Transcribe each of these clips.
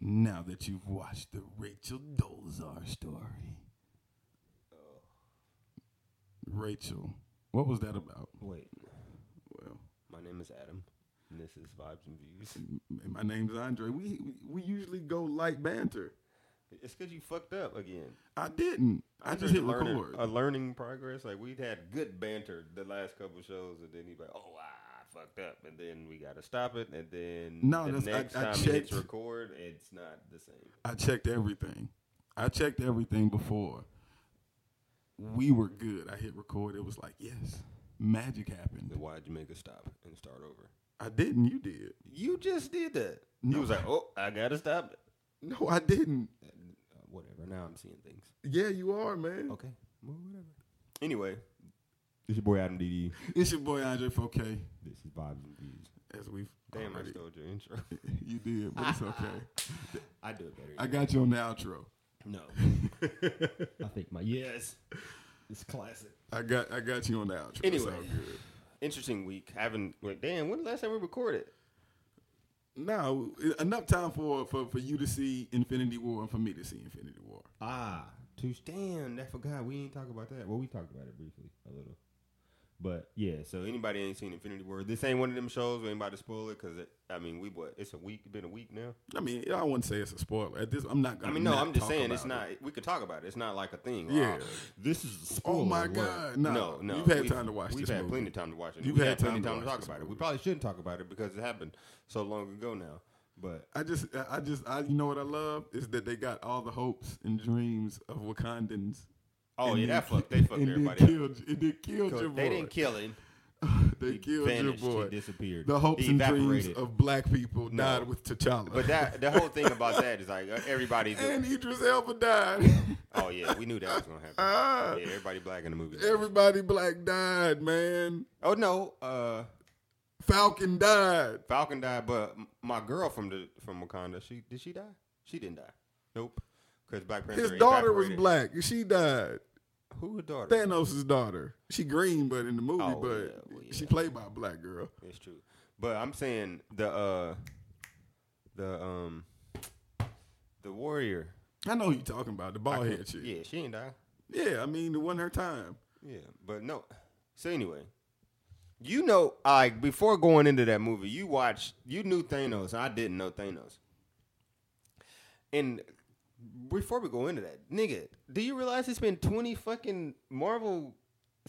Now that you've watched the Rachel Dolezal story. Rachel, what was that about? Wait, Well, my name is Adam, and this is Vibes and Views. m- my name's Andre. We we usually go light banter. It's because you fucked up again. I didn't. I It's just hit learning, record. A learning progress. Like we'd had good banter the last couple shows, and then he'd be like, "Oh, I fucked up," and then we got to stop it, and then No, the that's- I- next I time he hits record, it's not the same. I checked everything. I checked everything before. We were good. I hit record. It was like, yes, magic happened. Then why'd you make a stop and start over? I didn't. You did. You just did that. No. You was like, "Oh, I gotta stop it." No, I didn't. Uh, whatever. Now I'm seeing things. Yeah, you are, man. Okay. Well, whatever. Anyway, this your boy Adam DD. It's your boy Andre 4K. This is Vibes and Views. As we've Damn, I already- stole your intro. you did, but it's okay. I do it better. I got you on the outro. no. I think my yes. It's classic. I got I got you on the outro. Anyway. Good. Interesting week. Haven't wait, damn, when the last time we recorded? No, enough time for, for for you to see Infinity War and for me to see Infinity War. Ah. Two damn, I forgot. We ain't talk about that. Well, we talked about it briefly a little. But yeah, so anybody ain't seen Infinity War. This ain't one of them shows. About to spoil it because I mean, we what? It's a week. it's Been a week now. I mean, I wouldn't say it's a spoiler. At this, I'm not I mean, no, I'm just saying it's not. it. We could talk about it. It's not like a thing. Yeah. Oh, this is a oh spoiler. Oh my. God, no. no, no. You've had time to watch We've this had movie. plenty of time to watch it. You've had had plenty of time to talk about it. We probably shouldn't talk about it because it happened so long ago now. But I just, I just, I, you know what I love is that they got all the hopes and dreams of Wakandans. Oh and yeah, that fucked. They fucked everybody. up. Killed, and they killed your boy. They didn't kill him. they He killed your vanished. boy. He disappeared. The hopes and dreams of black people No. died with T'Challa. But that the whole thing about that is like uh, everybody's. and Idris Elba died. oh yeah, we knew that was gonna happen. Ah, Yeah, everybody black in the movie. Everybody black died, man. Oh no, uh, Falcon died. Falcon died, but my girl from the from Wakanda, she did she die? She didn't die. Nope. Because Black Panther. His daughter was black. She died. Who her daughter? Thanos' daughter. She green, but in the movie, Oh, but yeah, well, she played by a black girl. It's true. But I'm saying the uh the um the warrior. I know who you talking about, the bald head chick. Yeah, she ain't die. Yeah, I mean, it wasn't her time. Yeah, but no. So anyway, you know, like before going into that movie, you watched, you knew Thanos. I didn't know Thanos. And before we go into that, nigga, do you realize it's been twenty fucking Marvel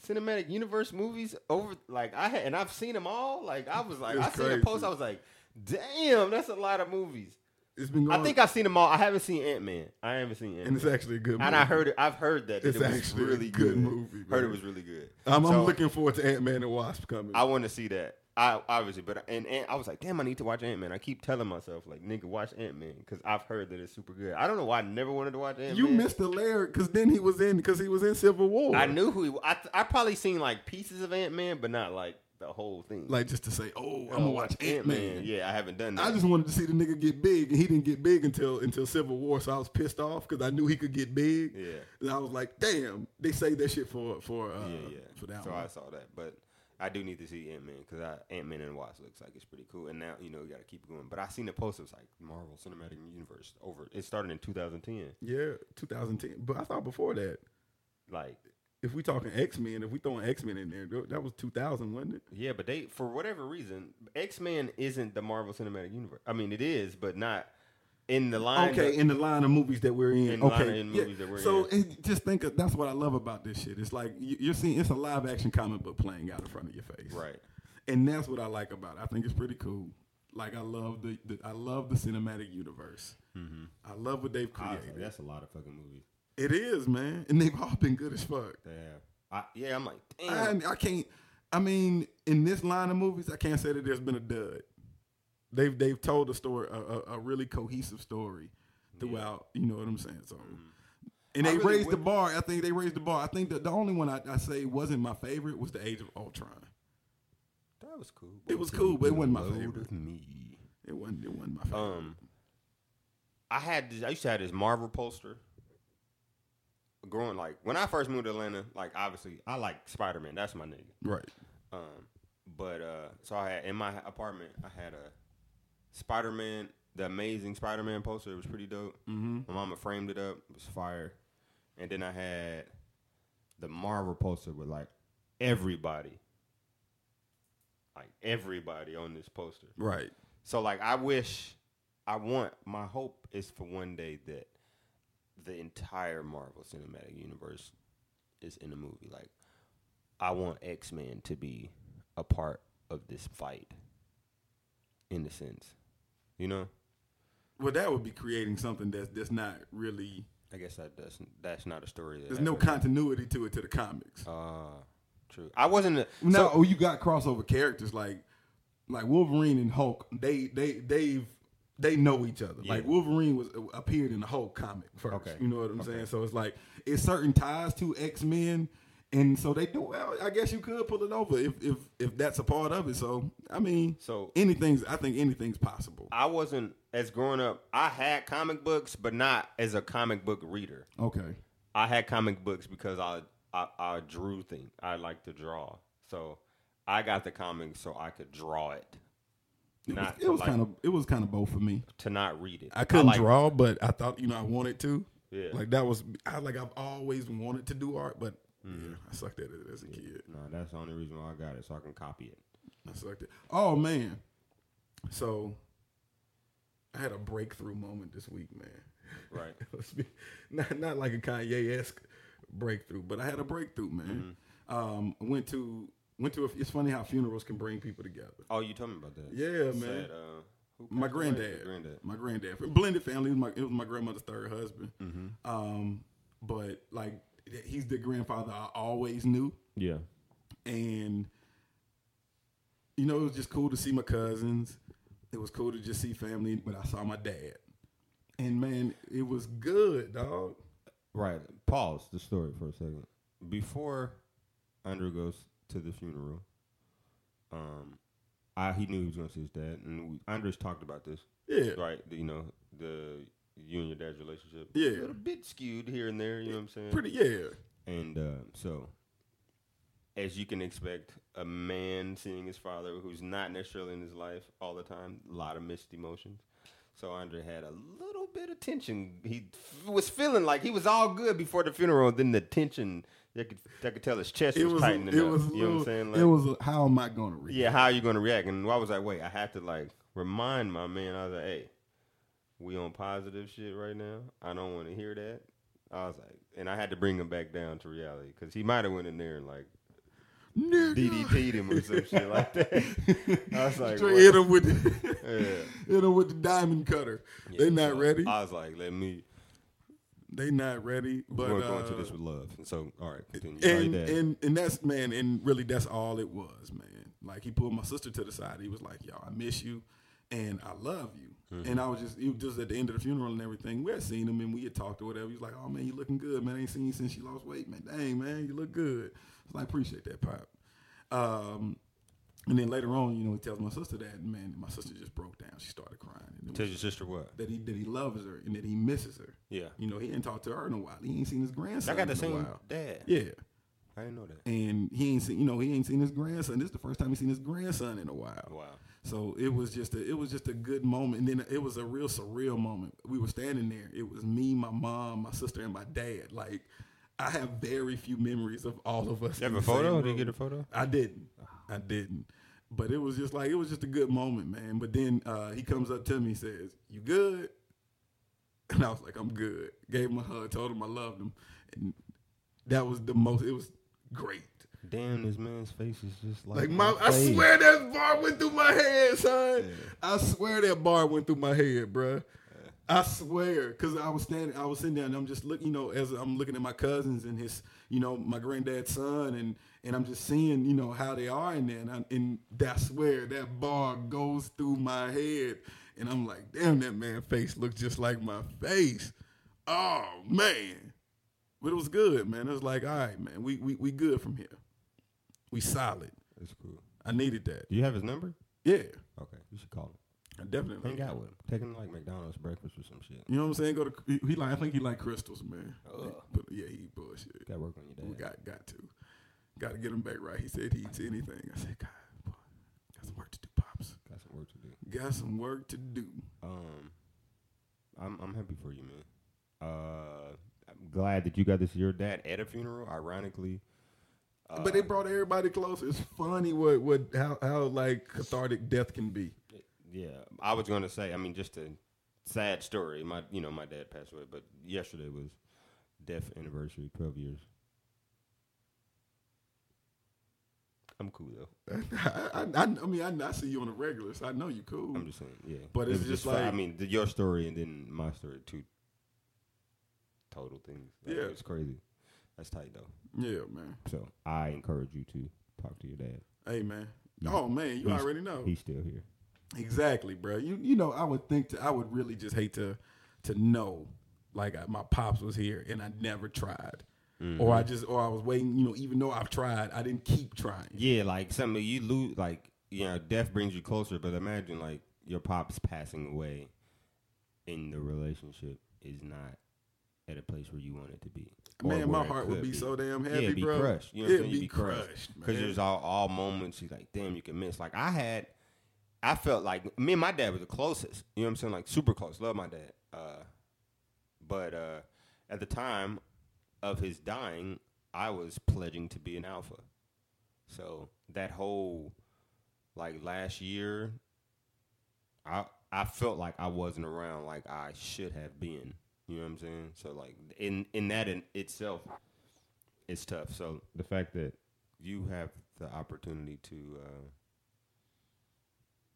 Cinematic Universe movies over? Like I had, and I've seen them all. Like I was like, It's I seen a post. I was like, damn, that's a lot of movies. It's been going. I think I've seen them all. I haven't seen Ant Man. I haven't seen Ant and Man. it's actually a good. Movie. And I heard it. I've heard that It's it was actually a really good good. movie, Heard it was really good. I'm, I'm looking forward to Ant Man and Wasp coming. I want to see that. I obviously, but and, and I was like, damn, I need to watch Ant Man. I keep telling myself like, nigga, watch Ant Man because I've heard that it's super good. I don't know why I never wanted to watch Ant Man. you missed the layer because then he was in because he was in Civil War. I knew who he. was. I I probably seen like pieces of Ant Man, but not like the whole thing. like just to say, oh, I'm Oh, gonna watch Ant Man. Yeah, I haven't done that. I just wanted to see the nigga get big, and he didn't get big until until Civil War. So I was pissed off because I knew he could get big. Yeah. and I was like, damn, they say that shit for for uh, yeah, yeah. for that so one. I saw that, but I do need to see Ant Man because Ant Man and Wasp looks like it's pretty cool. And now you know you got to keep it going. But I seen the post. It was like Marvel Cinematic Universe over. It started in 2010. yeah, 2010. But I thought before that, Like if we talking X Men, if we throwing X Men in there, that was 2000, wasn't it? Yeah, but they for whatever reason, X Men isn't the Marvel Cinematic Universe. I mean, it is, but not in the line. Okay, of- in the line of movies that we're in. In okay, of yeah. movies that we're so in. just think of, that's what I love about this shit. It's like you- you're seeing it's a live action comic book playing out in front of your face, right. And that's what I like about it. I think it's pretty cool. Like I love the, the I love the cinematic universe. Mm-hmm. I love what they've created. like, that's a lot of fucking movies. It is, man, and they've all been good as fuck. They have. I, yeah, I'm like, damn. I, I can't. I mean, in this line of movies, I can't say that there's been a dud. They've they've told a story, a, a, a really cohesive story throughout. You know what I'm saying? So, and they really raised the bar. I think they raised the bar. I think that the only one I, I say wasn't my favorite was the Age of Ultron. that was cool. It was cool, but it wasn't my favorite. me. It wasn't. It wasn't my favorite. Um, I had this, I used to have this Marvel poster. Growing like when I first moved to Atlanta, like obviously I like Spider Man. That's my nigga. right. Um, but uh, so I had in my apartment, I had a Spider Man, the Amazing Spider-Man poster. It was pretty dope. Mm-hmm. My mama framed it up. It was fire. And then I had the Marvel poster with like everybody, like everybody on this poster. Right. So like I wish, I want. My hope is for one day that the entire Marvel Cinematic Universe is in a movie. Like I want X Men to be a part of this fight. In a sense, you know. Well, that would be creating something that's that's not really. I guess that that's that's not a story. That There's no continuity to it to the comics. Uh, true. I wasn't. A, No, so- oh, you got crossover characters like like Wolverine and Hulk. They they they've they know each other. Yeah. Like Wolverine was appeared in the Hulk comic first. Okay. You know what I'm Okay. saying? So it's like it's certain ties to X Men, and so they do. Well, I guess you could pull it over if if if that's a part of it. So I mean, So- anything's. I think anything's possible. I wasn't as growing up. I had comic books, but not as a comic book reader. Okay. I had comic books because I I, I drew things. I like to draw, so I got the comics so I could draw it, It was, not it was like, kind of it was kind of both for me. to not read it. I couldn't like- draw, but I thought you know I wanted to. Yeah. Like that was I like I've always wanted to do art, but Mm-hmm. yeah, I sucked at it as a kid. No, that's the only reason why I got it, so I can copy it. I sucked it. Oh man. So I had a breakthrough moment this week, man. Right. Let's be not not like a Kanye esque breakthrough, but I had a breakthrough, man. Mm-hmm. Um, went to went to. A, it's funny how funerals can bring people together. Oh, you told me about that. Yeah, man. uh, My granddad, Granddad. my granddad, blended family. It was my, it was my grandmother's third husband. Mm-hmm. Um, but like he's the grandfather I always knew, Yeah. and you know it was just cool to see my cousins. It was cool to just see family, but I saw my dad, and man, it was good, dog. Right. Pause the story for a second. Before Andrew goes to the funeral, um, I he knew he was going to see his dad, and we, Andres talked about this. Yeah, Right. You know the you and your dad's relationship. Yeah. A little bit skewed here and there. You know what I'm saying? pretty. Yeah, And uh, so, as you can expect, a man seeing his father who's not necessarily in his life all the time, a lot of mixed emotions. So Andre had a little bit of tension. He f- was feeling like he was all good before the funeral. Then the tension, I could, I could tell his chest it was, was. tightening It up. was. You know what I'm saying? Like, it was. A, how am I going to react? yeah, how are you going to react? And I was like, wait, I had to like remind my man. I was like, hey, we on positive shit right now. I don't want to hear that. I was like, and I had to bring him back down to reality because he might have went in there and like Nigga. DDT'd him or some shit like that. I was like, Straight what? hit him with the, Yeah. hit him with the diamond cutter. Yeah, they not so ready. I was like, let me. they not ready. But we're going to uh, this with love. So, all right, continue. And, and and that's man, and really that's all it was, man. Like he pulled my sister to the side. He was like, "Yo, I miss you, and I love you." Mm-hmm. And I was just, it was just at the end of the funeral and everything. We had seen him and we had talked or whatever. He was like, "Oh man, you looking good, man. I ain't seen you since you lost weight, man. Dang, man, you look good." I was like, "Appreciate that, pop." Um, and then later on, you know, he tells my sister that, and man, my sister just broke down. She started crying. And it Tell was your sister what? that he that he loves her and that he misses her. Yeah. You know, he ain't talked to her in a while. He ain't seen his grandson. I got the in a same while. dad. Yeah I didn't know that. and he ain't seen you know he ain't seen his grandson. This is the first time he's seen his grandson in a while. Wow. So it was just a it was just a good moment, and then it was a real surreal moment. We were standing there. It was me, my mom, my sister, and my dad. Like I have very few memories of all of us. You have a photo? Did you get a photo? I didn't. I didn't. But it was just like it was just a good moment, man. But then uh, he comes up to me, and says, "You good?" And I was like, "I'm good." Gave him a hug, told him I loved him, and that was the most. It was great. Damn, this man's face is just like. Like my, I face. swear that bar went through my head, son. I swear that bar went through my head, bruh. I swear, cause I was standing, I was sitting there, and I'm just looking, you know, as I'm looking at my cousins and his, you know, my granddad's son, and and I'm just seeing, you know, how they are in there, and, I, and I swear that bar goes through my head, and I'm like, damn, that man face looks just like my face. Oh man, but it was good, man. It was like, all right, man, we we we good from here. We solid. That's cool. I needed that. Do you have his number? Yeah, Okay, you should call him. I definitely. Hang out with him. Take him to like McDonald's breakfast or some shit. You know what I'm saying? Go to he, he like I think he like crystals, man. Ugh. But yeah, he bullshit. Got to work on your dad. We got got to, got to get him back right. He said he eats anything. I said, God, boy, got some work to do, pops. Got got some work to do. Got some work to do. Um, I'm I'm happy for you, man. Uh, I'm glad that you got this your dad at a funeral. Ironically, uh, but they brought everybody closer. It's funny what what how how like cathartic death can be. yeah, I was gonna say. I mean, just a sad story. My you know my dad passed away, but yesterday was death anniversary, twelve years. I'm cool though. I, I, I, I mean, I, I see you on a regular, so I know you cool. I'm just saying, yeah. But It it's was just fu- like- I mean, the, your story and then my story, two total things. Like, Yeah. it's crazy. That's tight though. yeah, man. So I encourage you to talk to your dad. Hey, man. He's- Oh man, you he's- already know. He's still here. Exactly, bro. You you know, I would think to, I would really just hate to to know like I, my pops was here and I never tried, or I mm-hmm. just or I was waiting. You know, even though I've tried, I didn't keep trying. Yeah, like something you lose, like you know, death brings you closer. But imagine like your pops passing away, and the relationship is not at a place where you want it to be. Man, my heart would could be, so damn Yeah, heavy, it'd be bro. crushed. You know what I'm It'd saying? You'd be be crushed. because there's all, all moments you like, damn, you can miss. Like I had, I felt like me and my dad were the closest. You know what I'm saying? Like super close. Love my dad. Uh, but uh, at the time of his dying, I was pledging to be an alpha. So that whole like last year, I I felt like I wasn't around like I should have been. You know what I'm saying? So like in in that in itself, it's tough. So the fact that you have the opportunity to uh,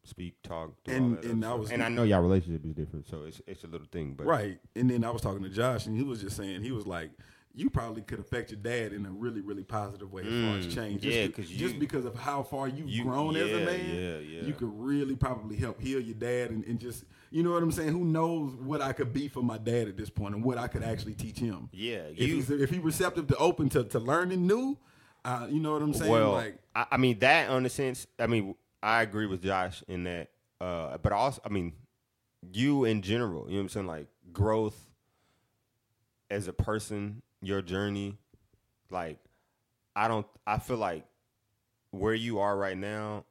speak, talk, do And- all that and I was- and I know y'all relationship is different, so it's it's a little thing, but Right. And then I was talking to Josh, and he was just saying, he was like, you probably could affect your dad in a really, really positive way as far as Mm, change. yeah, Just, 'cause just because of how far you've You- grown as a man, yeah, yeah. you could really probably help heal your dad and, and just, you know what I'm saying? Who knows what I could be for my dad at this point and what I could actually teach him. yeah, If he's if he receptive to open to, to learning new, uh, you know what I'm saying? Well, like I, I mean that on the sense. I mean, I agree with Josh in that. Uh, but also, I mean, you in general. You know what I'm saying? Like growth as a person, your journey. Like, I don't. I feel like where you are right now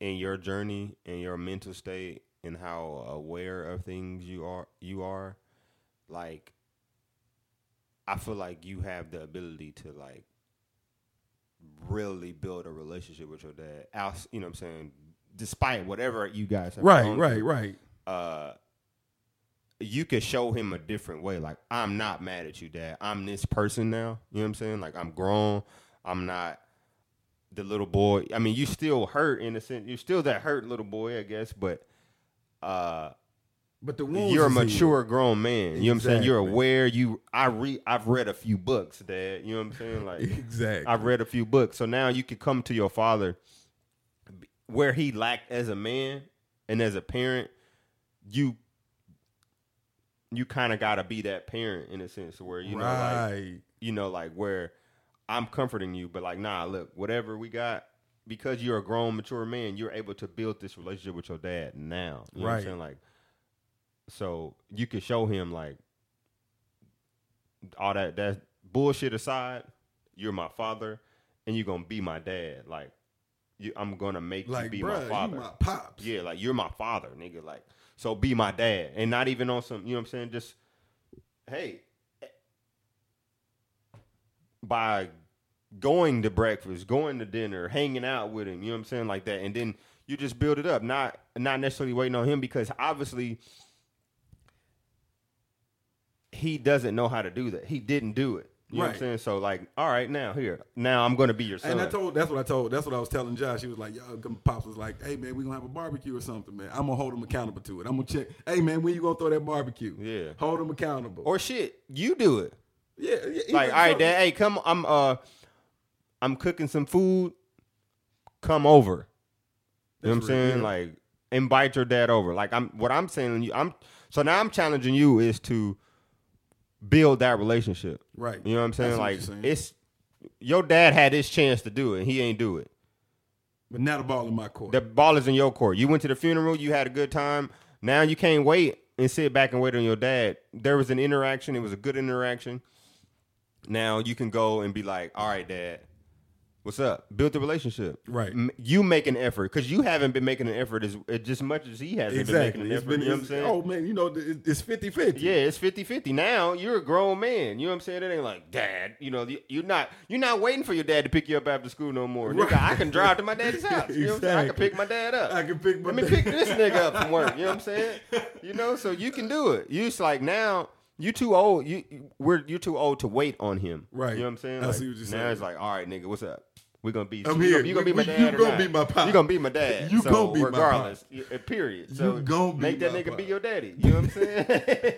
in your journey, and your mental state, and how aware of things you are. You are like. I feel like you have the ability to like really build a relationship with your dad. Out, you know what I'm saying? Despite whatever you guys have right, right, through, right. uh you could show him a different way. Like, I'm not mad at you, dad. I'm this person now. You know what I'm saying? Like I'm grown. I'm not the little boy. I mean, you still hurt in a sense. You're still that hurt little boy, I guess, but uh But the wounds you're a is healed. mature grown man. You know what I'm saying? You're aware. You I read I've read a few books, Dad. You know what I'm saying? Like Exactly. I've read a few books. So now you can come to your father where he lacked as a man and as a parent, you you kind of got to be that parent in a sense where you know like you know like where I'm comforting you but like nah, look, whatever we got because you're a grown mature man, you're able to build this relationship with your dad now. You know what I'm Right. saying? Like so you can show him like all that that bullshit aside, you're my father and you're gonna be my dad. Like you, I'm gonna make like, you be bruh, my father. you my pops. yeah, like you're my father, nigga. Like so, be my dad, and not even on some. You know what I'm saying? Just hey, by going to breakfast, going to dinner, hanging out with him. You know what I'm saying? Like that, and then you just build it up. Not not necessarily waiting on him because obviously he doesn't know how to do that. He didn't do it. You know what I'm saying? So like, all right, now here, now I'm gonna be your son. And I told that's what I told that's what I was telling Josh. He was like, "Yo, pops was like, hey man, we gonna have a barbecue or something, man. I'm gonna hold him accountable to it. I'm gonna check. Hey man, when you gonna throw that barbecue? Yeah. hold him accountable. or shit, you do it. yeah, yeah like, all right, dad, hey, come, I'm uh, I'm cooking some food. Come over. You know what I'm saying? real. Like, invite your dad over. Like, I'm what I'm saying. You, I'm so now I'm challenging you is to build that relationship. Right. You know what I'm saying? That's like, saying. it's your dad had his chance to do it, and he ain't do it. But now the ball in my court. The ball is in your court. You went to the funeral. You had a good time. Now you can't wait and sit back and wait on your dad. There was an interaction. It was a good interaction. Now you can go and be like, "All right, dad, What's up? Build the relationship. Right. M- you make an effort because you haven't been making an effort as, as just much as he hasn't Exactly. been making an It's effort. been, you know what I'm saying? oh man, you know it- it's 50-50. Yeah, it's 50-50. Now you're a grown man. You know what I'm saying? It ain't like dad. You know, you- you're not you're not waiting for your dad to pick you up after school no more. Nigga, I can drive to my daddy's house. You know what I'm saying? I can pick my dad up. I can pick my Let me pick this nigga up from work. You know what I'm saying? You know, so you can do it. You just like now you too old. You we're you're too old to wait on him. Right. You know what I'm saying? I Like, see what you're now saying. it's like, all right, nigga, what's up? We gonna be. I'm you here. Gonna, you gonna be my dad? you gonna be my pop. You gonna be my dad. You so gonna be my pop. regardless. Period. So gonna be make that nigga pop. be your daddy. You know what I'm saying?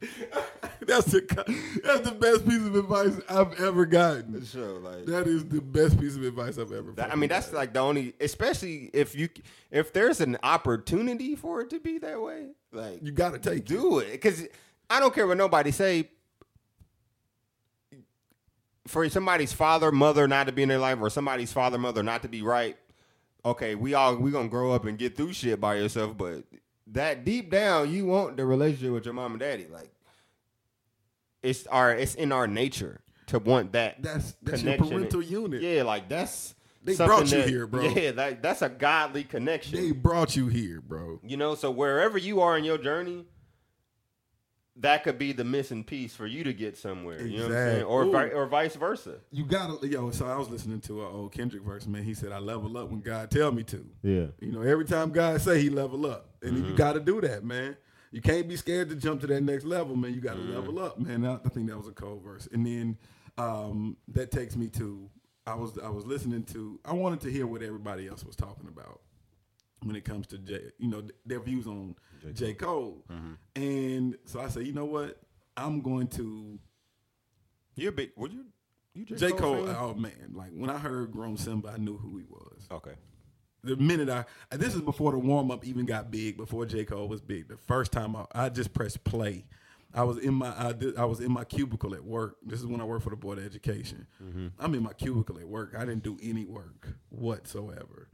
That's the that's the best piece of advice I've ever gotten. so like. That is the best piece of advice I've ever. That- I mean, that's like the only, especially if you, if there's an opportunity for it to be that way, like you got to take do it because I don't care what nobody say. For somebody's father, mother not to be in their life, or somebody's father, mother not to be right. Okay, we all we gonna grow up and get through shit by yourself, but that deep down, you want the relationship with your mom and daddy. Like it's our, it's in our nature to want that. That's that's your parental unit. Yeah, like that's They brought you that- here, bro. Yeah, like that's a godly connection. They brought you here, bro. You know, so wherever you are in your journey, that could be the missing piece for you to get somewhere. You know what I'm saying? Or vi- or vice versa. You gotta yo. So I was listening to an old Kendrick verse, man. He said, "I level up when God tell me to." Yeah. You know, every time God say He level up, and Mm-hmm. you got to do that, man. You can't be scared to jump to that next level, man. You got to Mm-hmm. level up, man. I, I think that was a cold verse, and then um, that takes me to I was I was listening to I wanted to hear what everybody else was talking about when it comes to J, you know, their views on J Cole, Mm-hmm. and so I said, you know what, I'm going to You're a big. Were you? You J. J Cole? Cole. Oh man, like when I heard Grown Simba, I knew who he was. Okay. the minute I this is before the warm up even got big, before J Cole was big. The first time I, I just pressed play, I was in my I, did, I was in my cubicle at work. This is when I worked for the board of education. Mm-hmm. I'm in my cubicle at work. I didn't do any work whatsoever.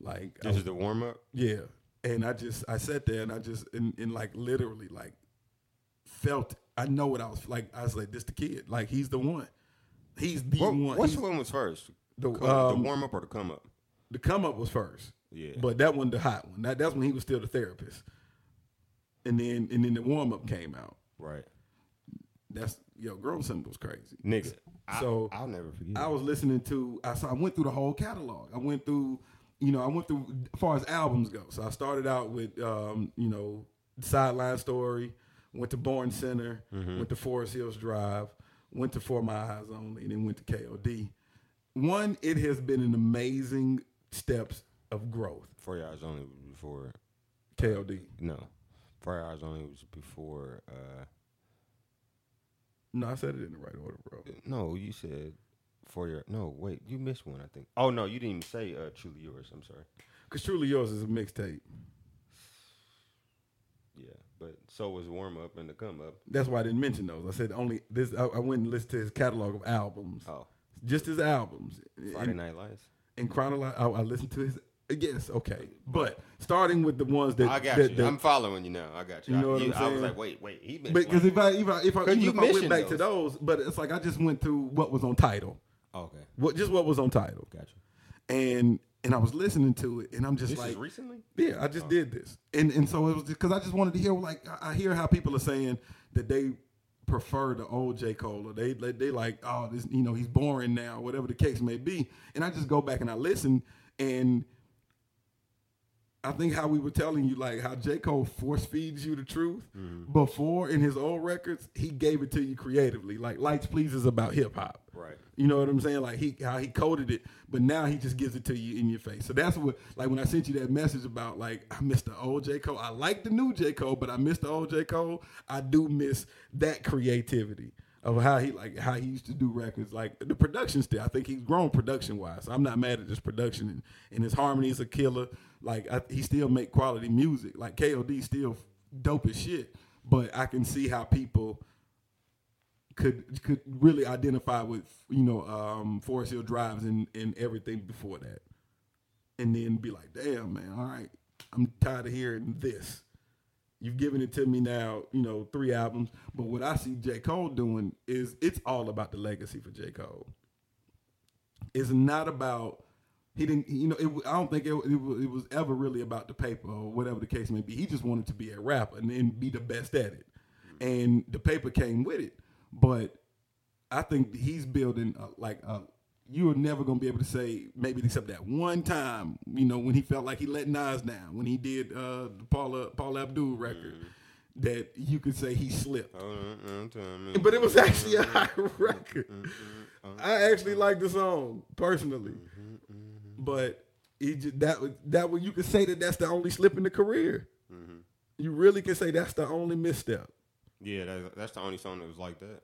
Like This was- is the warm up. yeah, and I just I sat there and I just and, and like literally like felt I know what I was like. I was like, this the kid. Like he's the one. He's the What, one. which He's- one was first? The, Come- um, the warm up or the come up? the come up was first. Yeah. But that one the hot one. That, that's when he was still the therapist. And then and then the warm up came out. Right. That's yo, girl Simba was crazy. Nigga. So I, will never forget. I was listening to I saw I went through the whole catalog. I went through, you know, I went through as far as albums go. So I started out with um, you know, Sideline Story, went to Born Sinner, went to Forest Hills Drive, went to For My Eyes Only, and then went to KOD. One, it has been an amazing steps of growth. Four hours only was before. KOD. No. Four hours only was before. uh No, I said it in the right order, bro. No, you said for your. No, wait, you missed one. I think. Oh no, you didn't even say uh, truly yours. I'm sorry. Cause truly yours is a mixtape. Yeah, but so was warm up and the come up. That's why I didn't mention those. I said only this. I, I went and listened to his catalog of albums, Oh, just his albums. Friday Night Lights. in chronological, I, I listened to his. Yes, okay, but starting with the ones that I got that, you. that- I'm following you now. I got you. You know I, what I'm saying? I was like, wait, wait. He because if I if I if I, even if I went back to those. those, but it's like I just went through what was on title, Oh, okay, what just what was on title, Gotcha. and and I was listening to it, and I'm just This like, is recently. Yeah, I just oh. did this, and and so it was because I just wanted to hear like I I hear how people are saying that they prefer the old J. Cole, or they they, they like oh this you know he's boring now, whatever the case may be, and I just go back and I listen, and I think how we were telling you like how J Cole force feeds you the truth mm-hmm. before in his old records, he gave it to you creatively, like Lights Please is about hip hop, Right. you know what I'm saying? Like he how he coded it, but now he just gives it to you in your face. So that's what like when I sent you that message about like I miss the old J Cole. I like the new J Cole, but I miss the old J Cole. I do miss that creativity of how he like how he used to do records. Like the production still, I think he's grown production wise. I'm not mad at his production and, and his harmonies are killer. Like I, he still make quality music. Like KOD still dope as shit. But I can see how people could could really identify with you know um, Forest Hill Drives and, and everything before that, and then be like, damn man, all right, I'm tired of hearing this. You've given it to me now, you know, three albums. But what I see J Cole doing is it's all about the legacy for J Cole. It's not about he didn't. You know, it, I don't think it, it, was, it was ever really about the paper or whatever the case may be. He just wanted to be a rapper and, and be the best at it, and the paper came with it. But I think he's building a, like a you were never gonna be able to say maybe except that one time, you know, when he felt like he let Nas down when he did uh, the Paula Paul Abdul record, mm-hmm. that you could say he slipped. Oh, but it was actually a high record. I actually like the song personally, but he just, that that you could say that that's the only slip in the career. Mm-hmm. You really can say that's the only misstep. Yeah, that's, that's the only song that was like that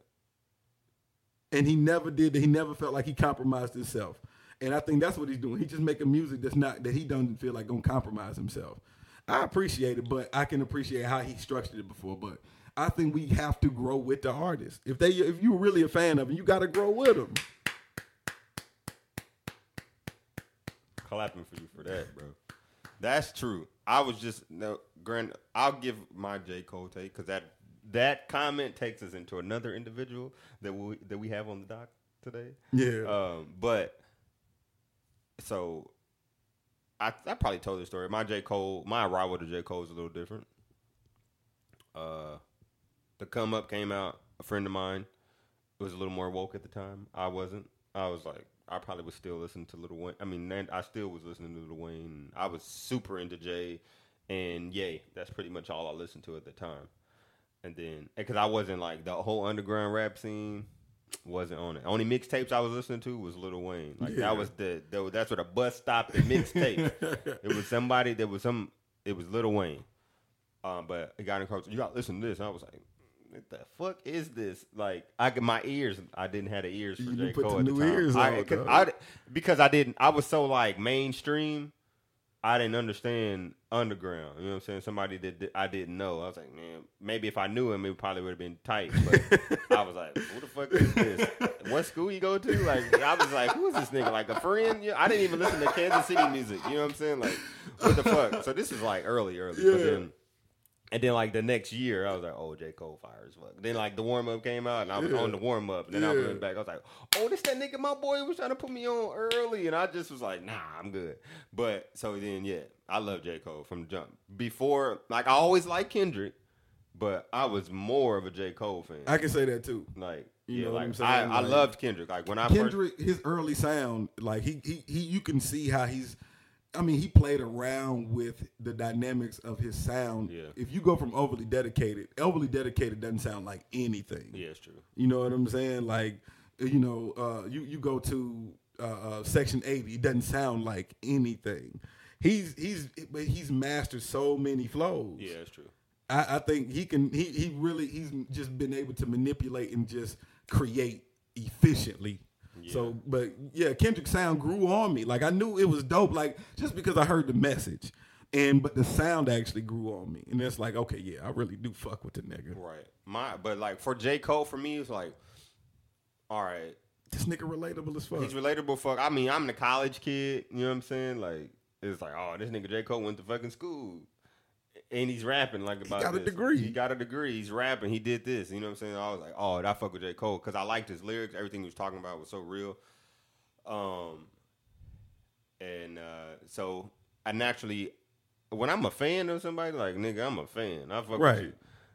and he never did that. He never felt like he compromised himself. And I think that's what he's doing. He's just making music that's not that he doesn't feel like gonna compromise himself. I appreciate it, but I can appreciate how he structured it before. But I think we have to grow with the artist. If they, if you're really a fan of him, you got to grow with them. Clapping for you for that, bro. That's true. I was just no. Grand. I'll give my J Cole take because that that comment takes us into another individual that we that we have on the dock today. Yeah. Um, but so I I probably told this story. My J Cole, my arrival to J Cole is a little different. Uh, the come up came out. A friend of mine was a little more woke at the time. I wasn't. I was like, I probably was still listening to Lil Wayne. I mean, I still was listening to Lil Wayne. I was super into Jay and Yay. That's pretty much all I listened to at the time and then because I wasn't like the whole underground rap scene wasn't on it. Only mixtapes I was listening to was Lil Wayne. Like yeah. that was the, the that's what a bus stop and mixtape. it was somebody that was some. It was Lil Wayne. Um, but it got in You got to listen to this. And I was like, what the fuck is this? Like, I my ears. I didn't have the ears for you J Cole at the time. Ears I, I, because I didn't. I was so like mainstream. I didn't understand underground. You know what I'm saying? Somebody that I didn't know. I was like, man, maybe if I knew him, it probably would have been tight. But I was like, who the fuck is this? What school you go to? Like, I was like, who is this nigga? Like a friend? I didn't even listen to Kansas City music. You know what I'm saying? Like, what the fuck? So this is like early, early. Yeah. But then and then like the next year, I was like, "Oh, J Cole fire as fuck." Then like the warm up came out, and I was yeah. on the warm up. And then yeah. I went back. I was like, "Oh, this that nigga my boy was trying to put me on early," and I just was like, "Nah, I'm good." But so then, yeah, I love J Cole from the jump. Before, like I always liked Kendrick, but I was more of a J Cole fan. I can say that too. Like you yeah, know like I, like, I loved Kendrick. Like when I Kendrick, first... his early sound, like he, he he you can see how he's I mean, he played around with the dynamics of his sound. Yeah. If you go from overly dedicated, overly dedicated doesn't sound like anything. Yeah, it's true. You know what I'm saying? Like, you know, uh, you you go to uh, uh, Section 80, it doesn't sound like anything. He's he's but he's mastered so many flows. Yeah, it's true. I, I think he can. He he really he's just been able to manipulate and just create efficiently so, but yeah, Kendrick sound grew on me. Like I knew it was dope. Like just because I heard the message, and but the sound actually grew on me, and it's like, okay, yeah, I really do fuck with the nigga. Right. My, but like for J Cole, for me, it's like, all right, this nigga relatable as fuck. He's relatable. Fuck. I mean, I'm the college kid. You know what I'm saying? Like, it's like, oh, this nigga J Cole went to fucking school and he's rapping like about. He got this. a degree. He got a degree. He's rapping. He did this. You know what I'm saying? I was like, oh, I fuck with J Cole because I liked his lyrics. Everything he was talking about was so real. Um, and uh, so I naturally, when I'm a fan of somebody, like nigga, I'm a fan. I fuck right. with you.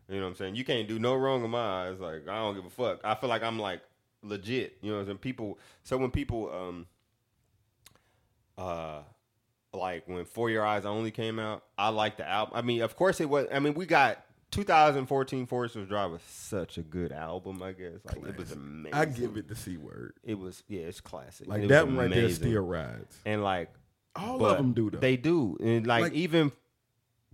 You know what I'm saying? You can't do no wrong in my eyes. Like I don't give a fuck. I feel like I'm like legit. You know what I'm saying? People. So when people um uh like when For Your Eyes Only came out, I liked the album. I mean, of course it was. I mean, we got 2014 Forest Drive was such a good album. I guess like classic. it was amazing. I give it the C word. It was yeah, it's classic. Like it that one right there still rides. And like all of them do though. They do, and like, like even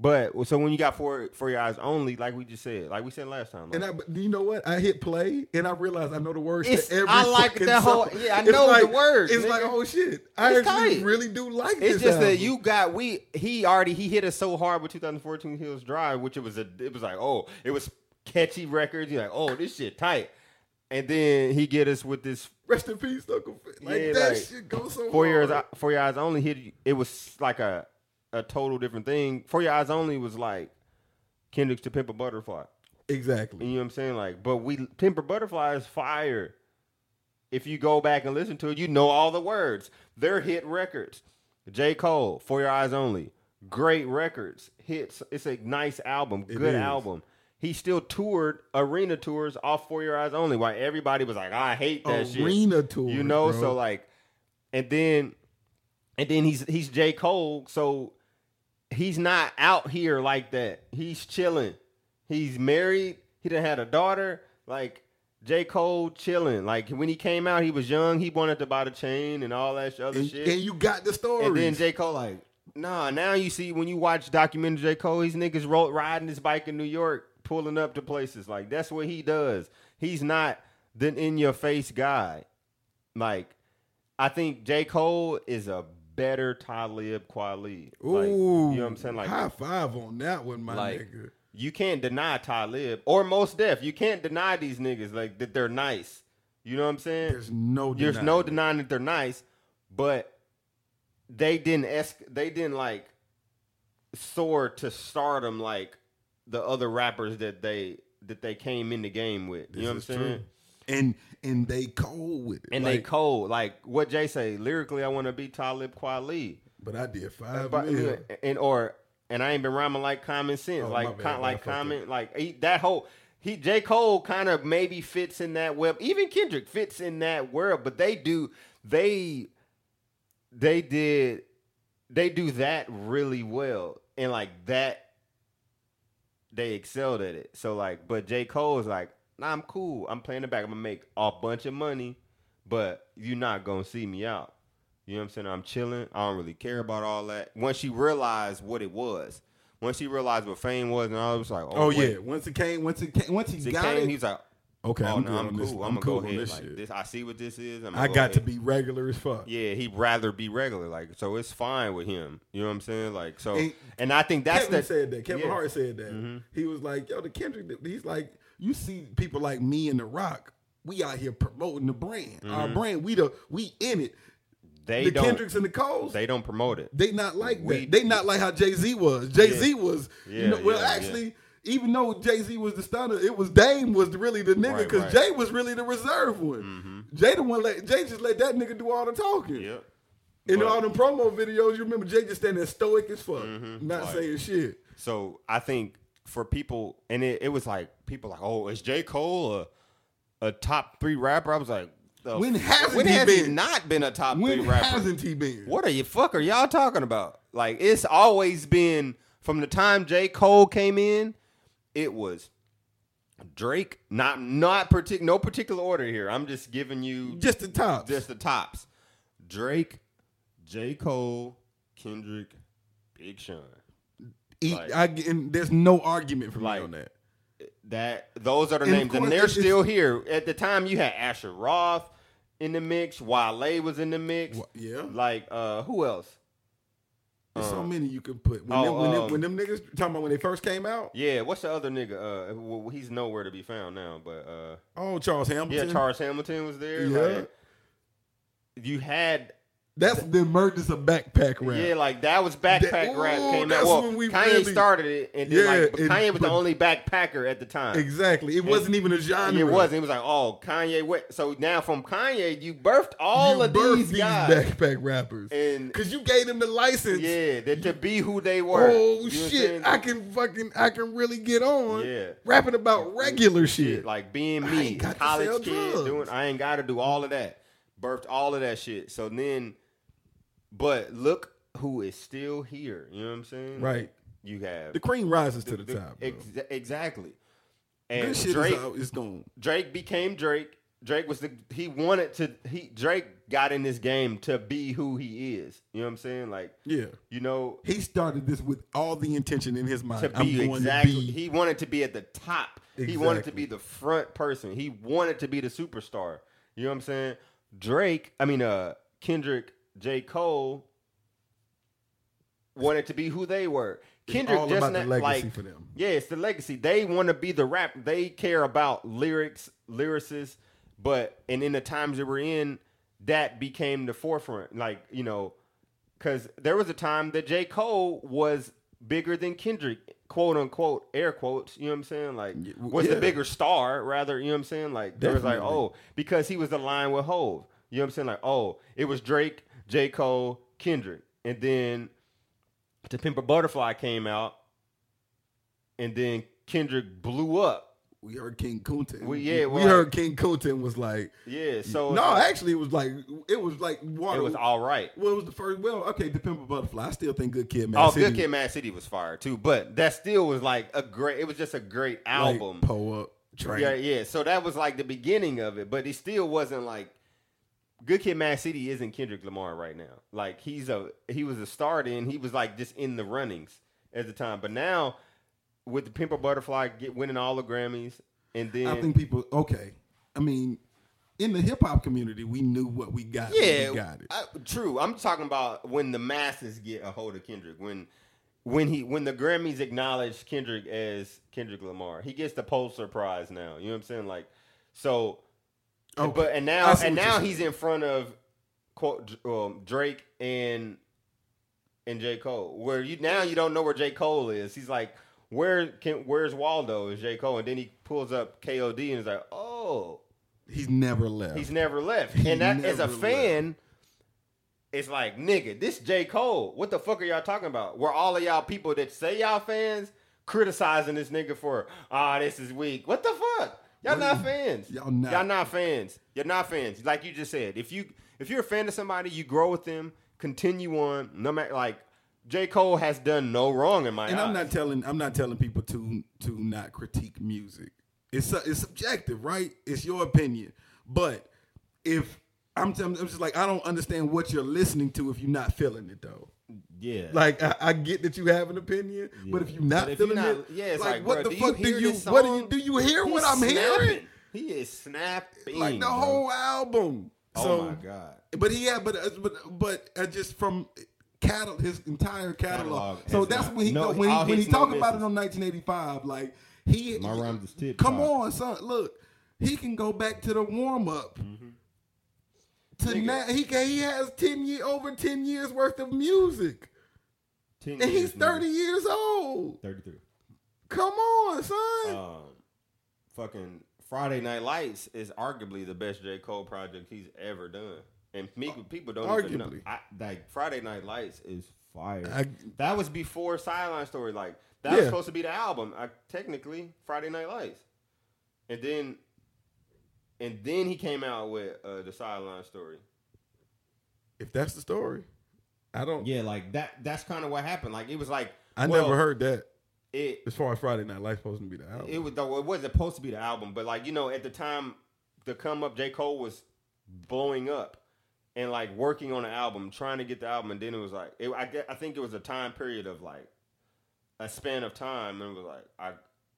but so when you got for for your eyes only, like we just said, like we said last time, like, and I, you know what? I hit play and I realized I know the words it's, to every. I like that whole. Yeah, I know like, the words. It's nigga. like oh shit! I it's actually tight. really do like. It's just album. that you got we. He already he hit us so hard with 2014 Hills Drive, which it was a. It was like oh, it was catchy records. You're like oh, this shit tight. And then he get us with this. Rest in peace, Uncle. Like yeah, that like, shit goes so. Four hard. years, four years only hit. It was like a a total different thing. For Your Eyes Only was like Kendrick's to Pimp a Butterfly. Exactly. You know what I'm saying? Like, but we Pimp a Butterfly is fire. if you go back and listen to it, you know all the words. They're hit records. J. Cole, For Your Eyes Only, great records, hits. It's a nice album, It good is. album. He still toured arena tours off For Your Eyes Only, Why everybody was like, I hate that shit. Arena tour. You know, bro. so like, and then, and then he's he's J Cole, so he's not out here like that. He's chilling. He's married. He done had a daughter. Like J Cole chilling. Like when he came out, he was young. He wanted to buy the chain and all that other and, shit. and you got the story. And then J Cole like, nah. Now you see when you watch documentary J Cole, these niggas roll, riding his bike in New York, pulling up to places. Like that's what he does. He's not the in your face guy. Like I think J Cole is a better Talib Kweli. Ooh, Like, you know what I'm saying? Like high five on that one, my like nigga. you can't deny Talib or Mos Def. You can't deny these niggas like that they're nice. You know what I'm saying? There's no. There's no denying that they're nice, but they didn't esc- they didn't like soar to stardom like the other rappers that they that they came in the game with. You This know what I'm saying? true. And and they cold with it. And they Like, cold. Like what Jay say, lyrically I want to be Talib Kweli. But I did five But, mil. and or and I ain't been rhyming like common sense, Oh, like bad, like common, like he, that whole he J Cole kind of maybe fits in that web. Even Kendrick fits in that world, but they do they they did they do that really well, and like that they excelled at it. So like, but J Cole is like, nah, I'm cool. I'm playing the back. I'm gonna make a bunch of money, but you're not gonna see me out. You know what I'm saying? I'm chilling. I don't really care about all that. Once she realized what it was, once she realized what fame was, and I was like, oh, oh yeah, once it came, once it came, once he It got came, it, he's like, okay, oh I'm, no, I'm cool. this. I'm, I'm gonna cool go ahead. this Like this, I see what this is. I'm I go got to be regular as fuck. Yeah, he'd rather be regular, like so. It's fine with him. You know what I'm saying? Like so, And and, I think that's Kevin the said that. Kevin yeah. Hart said that. Mm-hmm. He was like, "Yo, the Kendrick." He's like, "You see people like me and The Rock. We out here promoting the brand. Our brand. We the we in it. Mm-hmm. They the. Kendricks and the Coles. They don't promote it. They not like We- that. They not like how Jay Z was. Jay Z was, you Yeah, know, well, yeah, yeah. actually, even though Jay Z was the stunner, it was Dame was really the nigga because right. Mm-hmm. Jay was really the reserve one. Jay the one let Jay just let that nigga do all the talking. Yep. In But- all them promo videos, you remember Jay just standing there stoic as fuck, not Mm-hmm. Like- saying shit. So I think for people, and it, it was like people like, oh, is J Cole a, a top three rapper? I was like, When hasn't when he has been? he not been a top When three rapper? hasn't he been? What are you fuck are y'all talking about? Like it's always been from the time J Cole came in, it was Drake. Not not partic- no particular order here. I'm just giving you Just the top. just the tops. Drake, J Cole, Kendrick, Big Sean. Eat, like- I, and there's no argument for me on that. That those are the And names, and they're still here. At the time, you had Asher Roth in the mix. Wale was in the mix. Wha- yeah. Like uh, who else? There's so uh, many you can put. When, oh, them, when, them, um, when them niggas talking about when they first came out. Yeah, what's the other nigga? Uh, well, he's nowhere to be found now. But uh, Oh, Charles Hamilton. yeah, Charles Hamilton was there. Yeah. Like, you had That's the emergence of backpack rap. yeah, like that was backpack That- rap ooh, came out. Well, when we Kanye really- started it, and then Yeah, like, but and- Kanye was the only backpacker at the time. Exactly. It wasn't even a genre. It wasn't. It was like, oh, Kanye. What? So now from Kanye, you birthed all you of birthed these guys, backpack rappers. and Cause you gave them the license. yeah, that to be who they were. Oh You know what I'm shit! I can fucking I can really get on. Yeah. Rapping about regular shit. like being me, ain't got to college kid, drugs. doing. I ain't got to do all of that. Birthed all of that shit. So then, but look who is still here. You know what I'm saying? Right. You have The cream rises to the, the- top. Ex- exactly. And Drake, is. Gone. Drake became Drake. Drake was the he wanted to he Drake got in this game to be who he is. You know what I'm saying? Like Yeah. you know He started this with all the intention in his mind. to be exactly to be. he wanted to be at the top. He wanted to be the front person. He wanted to be the superstar. You know what I'm saying? Drake, I mean uh Kendrick, J. Cole wanted to be who they were. Kendrick just not, like for them. yeah, it's the legacy. They want to be the rap. They care about lyrics, lyricists, but and in the times that we're in, that became the forefront. Like you know, because there was a time that J. Cole was bigger than Kendrick, quote unquote, air quotes. You know what I'm saying? Like, was yeah. the bigger star rather? You know what I'm saying? Like, there was like, oh, because he was the line with Hove. You know what I'm saying? Like, oh, it was Drake, J. Cole, Kendrick, and then To Pimp a Butterfly came out, and then Kendrick blew up. We heard King Kunta. We- yeah, we well, heard King Kunta was like, Yeah, so no, like- actually, it was like it was like water. it was all right. Well, it was the first. Well, okay, the Pimp a Butterfly. I still think Good Kid, Man. Oh, City, Good Kid, Mad City was fire too, but that still was like a great. It was just a great like, album. Pull up, train. Yeah, yeah. So that was like the beginning of it, but it still wasn't like Good Kid, Mad City isn't Kendrick Lamar right now. Like he's a he was a star then. He was like just in the runnings at the time, but now with the Pimp a Butterfly get winning all the Grammys, and then I think people. Okay, I mean, in the hip hop community, we knew what we got. yeah, we got it. I- true. I'm talking about when the masses get a hold of Kendrick when. When he when the Grammys acknowledge Kendrick as Kendrick Lamar, he gets the Pulitzer Prize now. You know what I'm saying? Like, so Okay. But and now and now he's in front of quote um, Drake and and J Cole. Where you now you don't know where J Cole is. He's like, where can where's Waldo? Is J Cole? And then he pulls up KOD and is like, oh, He's never left. he's never left. He And that as a fan. It's like, nigga, this J. Cole. What the fuck are y'all talking about? Where all of y'all people that say y'all fans criticizing this nigga for, ah, this is weak. What the fuck? Y'all What not fans. y'all not. Y'all not fans. You're not fans. Like you just said, if you if you're a fan of somebody, you grow with them, continue on. No matter like J. Cole has done no wrong in my life. and eyes. I'm not telling I'm not telling people to to not critique music. It's it's subjective, right? It's your opinion. But if I'm, telling- I'm just like I don't understand what you're listening to if you're not feeling it though. Yeah. Like I, I get that you have an opinion, but if you're not But if you're feeling not- it, yeah, it's like, like, what bruh, the do you fuck do you this what do you do you hear He's what I'm hearing? He is snapping. Like the bro. whole album. oh so, my god. But he had, but uh, but but uh, just from cattle his entire catalog. Catalog so that's not- when he no, when he, all when he hits, no talking about it misses. on 1985. Like he, My rhymes is tip Come on, son. Look, he can go back to the warm up. Mm-hmm. To Nigga. now, he he has ten year over ten years worth of music, 10 and he's years, nigga. thirty years old. 33. Come on, son. um, fucking Friday Night Lights is arguably the best J. Cole project he's ever done. And me, people don't even know. Arguably. I, like Friday Night Lights is fire. I- that was before Sideline Story. Like that was supposed to be the album. I, technically, Friday Night Lights, and then, and then he came out with uh, the Sideline Story. if that's the story, I don't. Yeah, like that. That's kind of what happened. Like it was like I well, never heard that. it. As far as Friday Night Lights supposed to be the album. It was though it wasn't supposed to be the album, but like you know, at the time, the come up, J Cole was blowing up and like working on the album, trying to get the album, and then it was like it, I I think it was a time period of like a span of time, and it was like I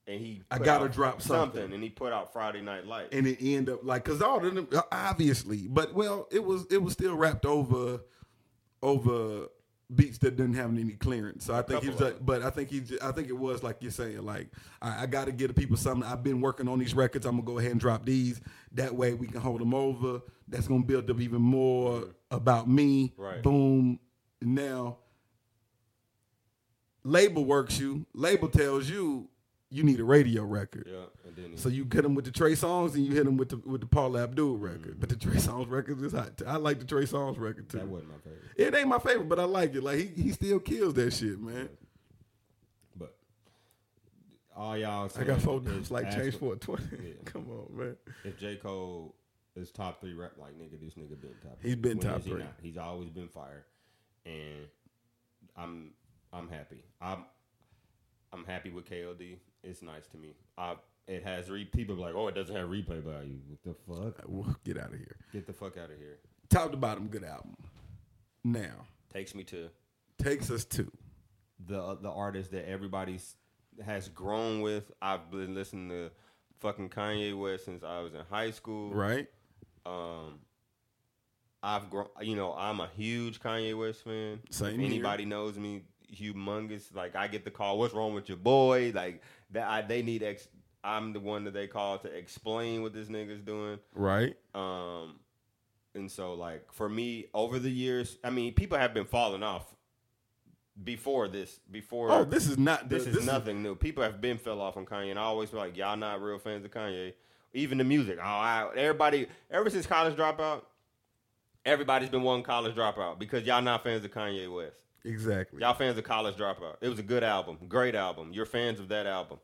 and he I gotta drop something. and he put out Friday Night Lights. and it ended up like because all of them obviously, but well, it was it was still wrapped over over beats that didn't have any clearance. So I think he was, like, uh, but I think he, I think it was like you're saying, like I, I got to get the people something. I've been working on these records. I'm gonna go ahead and drop these. That way we can hold them over. That's gonna build up even more about me. Right. Boom. Now label works you. Label tells you you need a radio record. yeah, and then So you hit them with the Trey Songz and you hit them with the with the Paula Abdul record. Mm-hmm. But the Trey Songz record is hot. too. I like the Trey Songz record too. That wasn't my favorite. It ain't my favorite, but I like it. Like he, he still kills that shit, man. But all y'all I got four is like change for- a twenty. Yeah. Come on, man. If J Cole is top three rap, like nigga, this nigga been top. He's been When top he three. not? He's always been fire, and I'm I'm happy. I'm I'm happy with KOD. It's nice to me. I it has re- people like, oh, it doesn't have replay value. What the fuck? Well, Get out of here. get the fuck out of here. Top to bottom, good album. Now Takes me to takes us to the the artist that everybody's has grown with. I've been listening to fucking Kanye West since I was in high school. right. Um, I've grown. You know, I'm a huge Kanye West fan. Same if here. anybody knows me, humongous. Like I get the call, "What's wrong with your boy?" Like that. I, they need. Ex- I'm the one that they call to explain what this nigga's doing. Right. Um, and so like for me, over the years, I mean, people have been falling off before this. Before Oh, this is not. this is nothing new. People have been fell off on Kanye, and I always be like, y'all not real fans of Kanye. Even the music, oh, I, everybody, ever since College Dropout, everybody's been one College Dropout because y'all not fans of Kanye West. Exactly. Y'all fans of College Dropout. It was a good album, great album. You're fans of that album.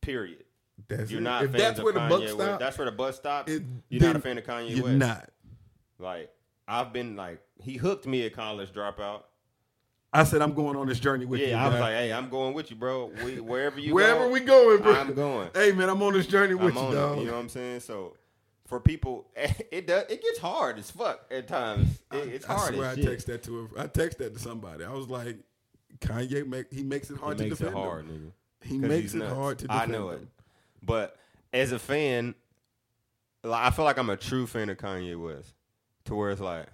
Period. That's You're it. not If that's where the Kanye buck West. stops, That's where the bus stops. it- You're not a fan of Kanye you're West. not. Like I've been like he hooked me at College Dropout. I said I'm going on this journey with you. Yeah, I was like, hey, I'm going with you, bro. We, wherever you wherever go, we going, bro. I'm going. Hey, man, I'm on this journey with I'm you, it. dog. You know what I'm saying? So for people, it does it gets hard as fuck at times. It, it's I hard swear as I shit. text that to her. I text that to somebody. I was like, Kanye make he makes it hard It to makes it defend him. hard, nigga. He makes it nuts. hard to defend I defend know it. But as a fan, like I feel like I'm a true fan of Kanye West. To where it's like,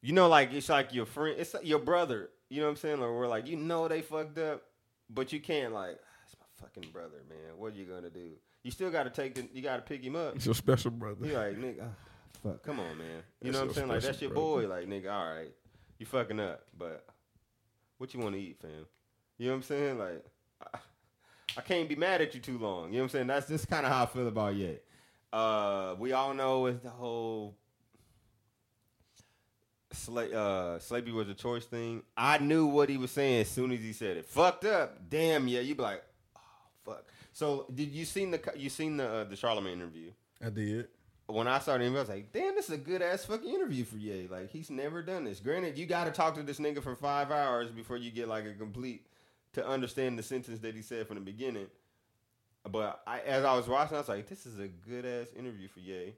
you know, like it's like your friend, it's like your brother. You know what I'm saying? Or we're like, you know, they fucked up, but you can't like, "Ah, it's my fucking brother, man. What are you gonna do? You still got to take the, you got to pick him up. It's your special brother. You like, nigga, ah, fuck, come on, man. You That's know what I'm saying? Like that's your boy. Like nigga, all right, you fucking up, but what you want to eat, fam? You know what I'm saying? Like, I, I can't be mad at you too long. You know what I'm saying? That's That's kind of how I feel about Ye. uh, we all know it's the whole sla- uh, slavery was a choice thing. I knew what he was saying as soon as he said it. Fucked up. Damn, yeah. You'd be like, oh, fuck. So did you seen the you seen the uh, the Charlemagne interview? I did. When I started, I was like, damn, this is a good ass fucking interview for Ye. Like he's never done this. Granted, you got to talk to this nigga for five hours before you get like a complete to understand the sentence that he said from the beginning. But I, as I was watching, I was like, this is a good ass interview for Ye.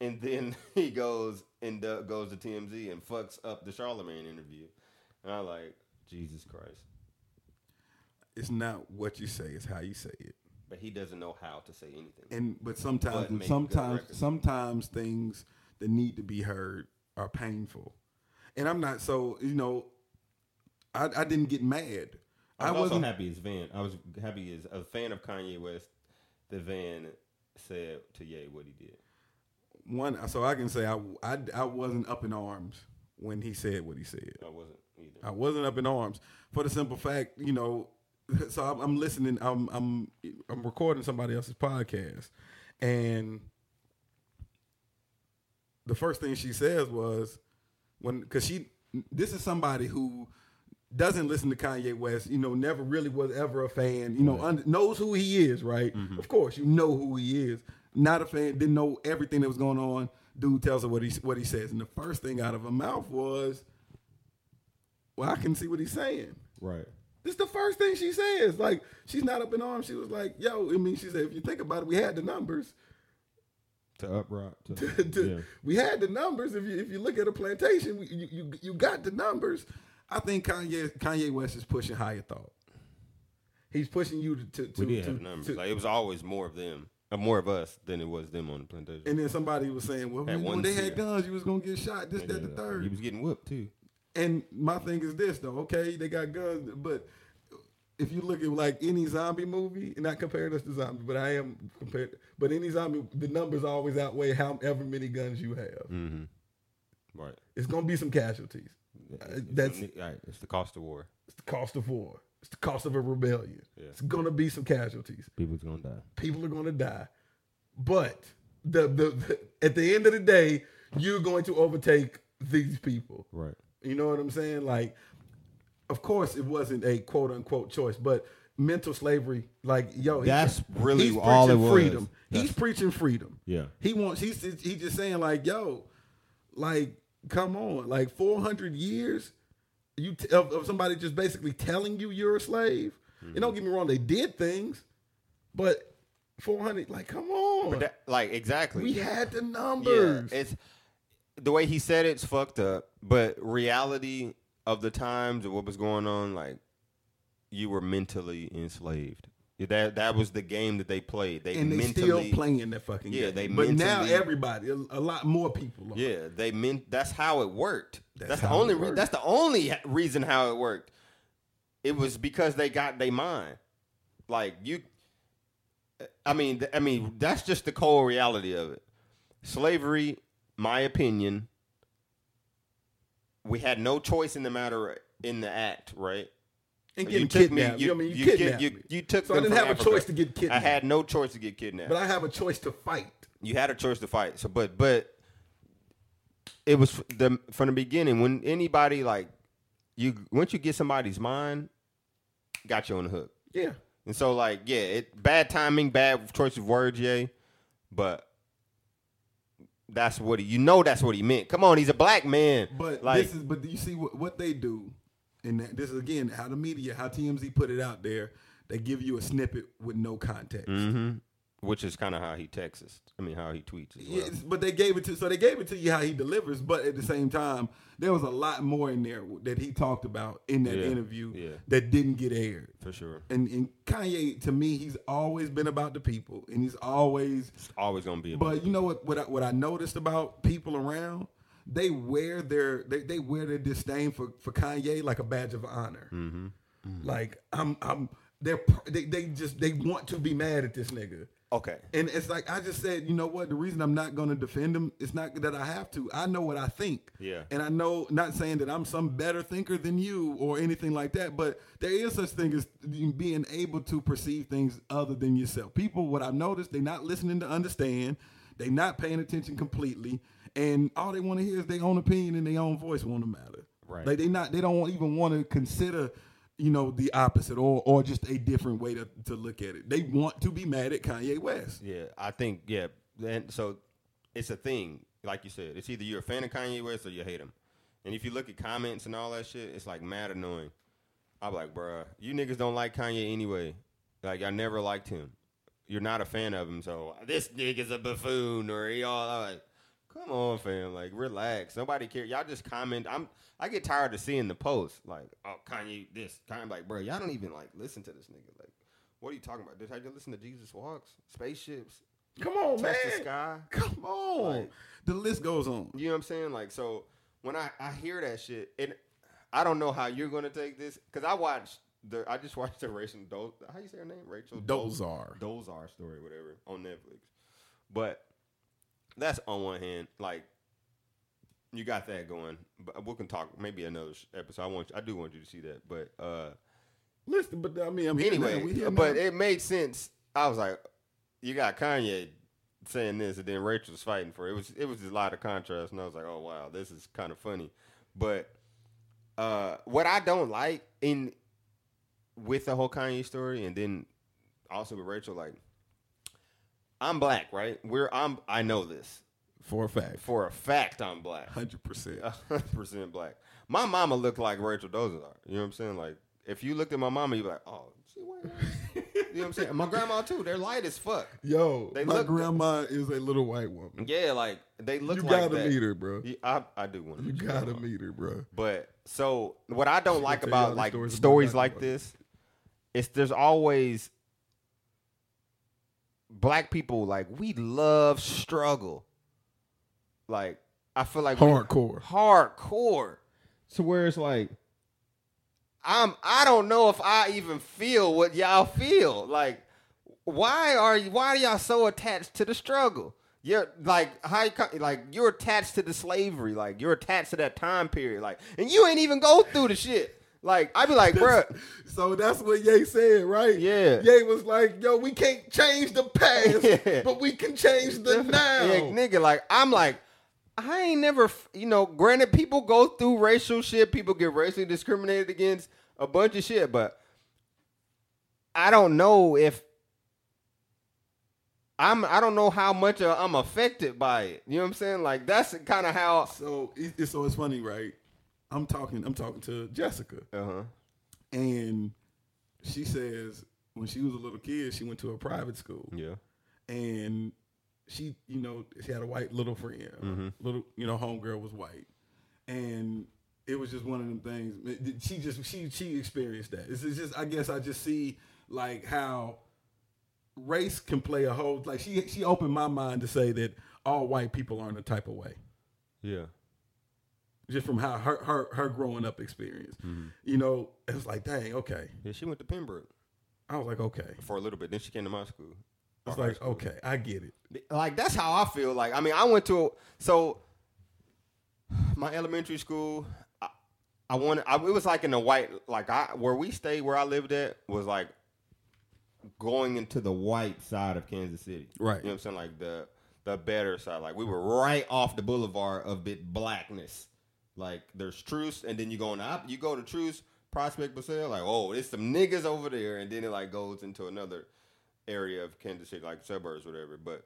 And then he goes and do- goes to TMZ and fucks up the Charlemagne interview. And I'm like, Jesus Christ. It's not what you say; it's how you say it. But he doesn't know how to say anything. And but sometimes, But make a good sometimes, sometimes things that need to be heard are painful. And I'm not so you know. I, I didn't get mad. I I was also wasn't. happy as Van. I was happy as a fan of Kanye West The Van said to Ye what he did. one so I can say I, I I wasn't up in arms when he said what he said. I wasn't either. I wasn't up in arms for the simple fact, you know. So I'm, I'm listening. I'm I'm I'm recording somebody else's podcast, and the first thing she says was when because she this is somebody who doesn't listen to Kanye West. You know, never really was ever a fan. You know, un, knows who he is. Right. Mm-hmm. Of course, you know who he is. Not a fan. Didn't know everything that was going on. Dude tells her what he what he says, and the first thing out of her mouth was, "Well, I can see what he's saying." Right. This is the first thing she says. Like, she's not up in arms. She was like, yo, I mean, she said, if you think about it, we had the numbers. To uprock. To, To- yeah. We had the numbers. If you if you look at a plantation, we- you, you you got the numbers. I think Kanye Kanye West is pushing higher thought. He's pushing you to to, to, We did to- have Numbers. to- like it was always more of them, uh, more of us than it was them on the plantation. and then somebody was saying, well, At when, they tier. had guns, you was gonna get shot. This, And, that, the third. He was getting whooped too. And my thing is this though, okay, they got guns, but if you look at like any zombie movie, and not comparing us to zombie, but I am compared, but any zombie, the numbers always outweigh however many guns you have. Mm-hmm. Right. It's gonna be some casualties. Uh, that's right. It's the cost of war. it's the cost of war. It's the cost of a rebellion. Yeah. It's gonna be some casualties. People's gonna die. People are gonna die, but the, the the at the end of the day, you're going to overtake these people. Right. You know what I'm saying? Like, of course, it wasn't a quote unquote choice, but mental slavery, like, yo, he- That's really he's all preaching it was. freedom. He's preaching freedom. Yeah. He wants. He's he's just saying like, yo, like, come on, like 400 years, you t- of, of somebody just basically telling you you're a slave. And don't mm-hmm. get me wrong, they did things, but 400, like, come on, that, like exactly. we had the yeah, numbers. it's the way he said it's fucked up. But reality of the times and what was going on, like you were mentally enslaved. That that was the game that they played. They and they mentally, still playing that fucking Yeah, game. they but now everybody, a, a lot more people. Are. Yeah, they meant that's how it worked. That's That's, the only re- that's the only reason how it worked. It was because they got their mind. Like you I mean I mean that's just the cold reality of it. Slavery, my opinion, we had no choice in the matter in the act, right? And You getting me- kidnapped. you- You, I mean, you, you kidnapped you- me. you took So I didn't have a choice to get kidnapped. I had no choice to get kidnapped. but I have a choice to fight. you had a choice to fight. So, but but it was the from the beginning when anybody like you once you get somebody's mind, got you on the hook. Yeah. And so like yeah, it bad timing, bad choice of words, yay, but that's what he. You know that's what he meant. Come on, he's a black man. But like this is but you see what, what they do, and that, this is again how the media, how TMZ put it out there. They give you a snippet with no context. mhm, which is kind of how he texts. us. I mean, how he tweets. As well. Yes, but they gave it to so they gave it to you how he delivers. But at the same time, there was a lot more in there that he talked about in that Yeah, interview yeah. that didn't get aired. for sure. And, and Kanye, to me, he's always been about the people, and he's always. It's always gonna be. But you know what? What I, what I noticed about people around, they wear their they, they wear their disdain for for Kanye like a badge of honor. Mm-hmm. Like I'm I'm they're they they just they want to be mad at this nigga. Okay. And it's like I just said, you know what? The reason I'm not going to defend him, it's not that I have to. I know what I think. Yeah. And I know, not saying that I'm some better thinker than you or anything like that, but there is such thing as being able to perceive things other than yourself. People, what I've noticed, they're not listening to understand. They're not paying attention completely, and all they want to hear is their own opinion and their own voice want to matter. Right. Like they not, they don't even want to consider you know, the opposite or or just a different way to, to look at it. They want to be mad at Kanye West. Yeah, I think yeah. And so it's a thing, like you said. It's either you're a fan of Kanye West or you hate him. And if you look at comments and all that shit, it's like mad annoying. I'm like, bruh, you niggas don't like Kanye anyway. Like I never liked him. You're not a fan of him, so this nigga's a buffoon or y'all I'm like, come on, fam, like relax. Nobody care. Y'all just comment. I'm I get tired of seeing the post like, oh Kanye this, Kanye like, bro, y'all don't even like listen to this nigga. Like, what are you talking about? Did I just listen to Jesus Walks, spaceships, Come on, touch man. the sky? Come on. Like- the list goes on. You know what I'm saying? Like, so when I, I hear that shit, and I don't know how you're gonna take this because I watched the I just watched the Rachel Dol how you say her name Rachel Dolezal. Dolezal story whatever on Netflix, but that's on one hand like you got that going. But we can talk maybe another episode. I want you, I do want you to see that, but uh Listen, but I mean, I'm anyway, now. We here but it made sense. I was like, you got Kanye saying this, and then Rachel's fighting for it. It was it was a lot of contrast, and I was like, oh wow, this is kind of funny. But uh, what I don't like in with the whole Kanye story, and then also with Rachel, like, I'm black, right? We're I'm I know this for a fact, for a fact. I'm black hundred percent. hundred percent black. My mama looked like Rachel Dolezal. You know what I'm saying? Like, if you looked at my mama, you'd be like, oh, she white. you know what I'm saying? And my grandma too. They're light as fuck. Yo, They my look- grandma is a little white woman. Yeah, like they look You like gotta that. meet her, bro. I, I do want to. You gotta meet her, bro. But so what I don't She like gonna tell you all about like stories stories, about like this, is there's always black people like we love struggle. Like I feel like Hardcore. hardcore. So where it's like I'm I don't know if I even feel what y'all feel. Like why are you why are y'all so attached to the struggle? You're like how you, like you're attached to the slavery, like you're attached to that time period, like and you ain't even go through the shit. Like I'd be like, bruh, So that's what Ye said, right? Yeah. Ye was like, "Yo, we can't change the past, Yeah. but we can change the now." Yeah, nigga, like I'm like, I ain't never, you know. Granted, people go through racial shit. People get racially discriminated against a bunch of shit, but I don't know if I'm. I don't know how much uh, I'm affected by it. You know what I'm saying? Like that's kind of how. So it, so it's funny, right? I'm talking. I'm talking to Jessica, Uh huh. and she says when she was a little kid, she went to a private school, Yeah. and she, you know, she had a white little friend. Mhm. Little, you know, homegirl was white, and it was just one of them things. She just she she experienced that. It's just I guess I just see like how race can play a whole like she she opened my mind to say that all white people aren't a type of way Yeah. Just from how her her her growing up experience. Mm-hmm. You know, it was like, dang, okay. Yeah. She went to Pembroke I was like, okay. for a little bit. Then she came to my school. It's like, school. okay, I get it. like that's how I feel. Like I mean, I went to a, so my elementary school. I, I wanted. I, it was like in the white, like I where we stayed, where I lived at was like going into the white side of Kansas City. Right. You know what I'm saying? Like the the better side. Like we were right off the boulevard of bit blackness. Like there's Troost, and then you go on the op- you go to Troost, Prospect Basile, like oh, there's some niggas over there, and then it like goes into another area of Kansas City, like suburbs, whatever. But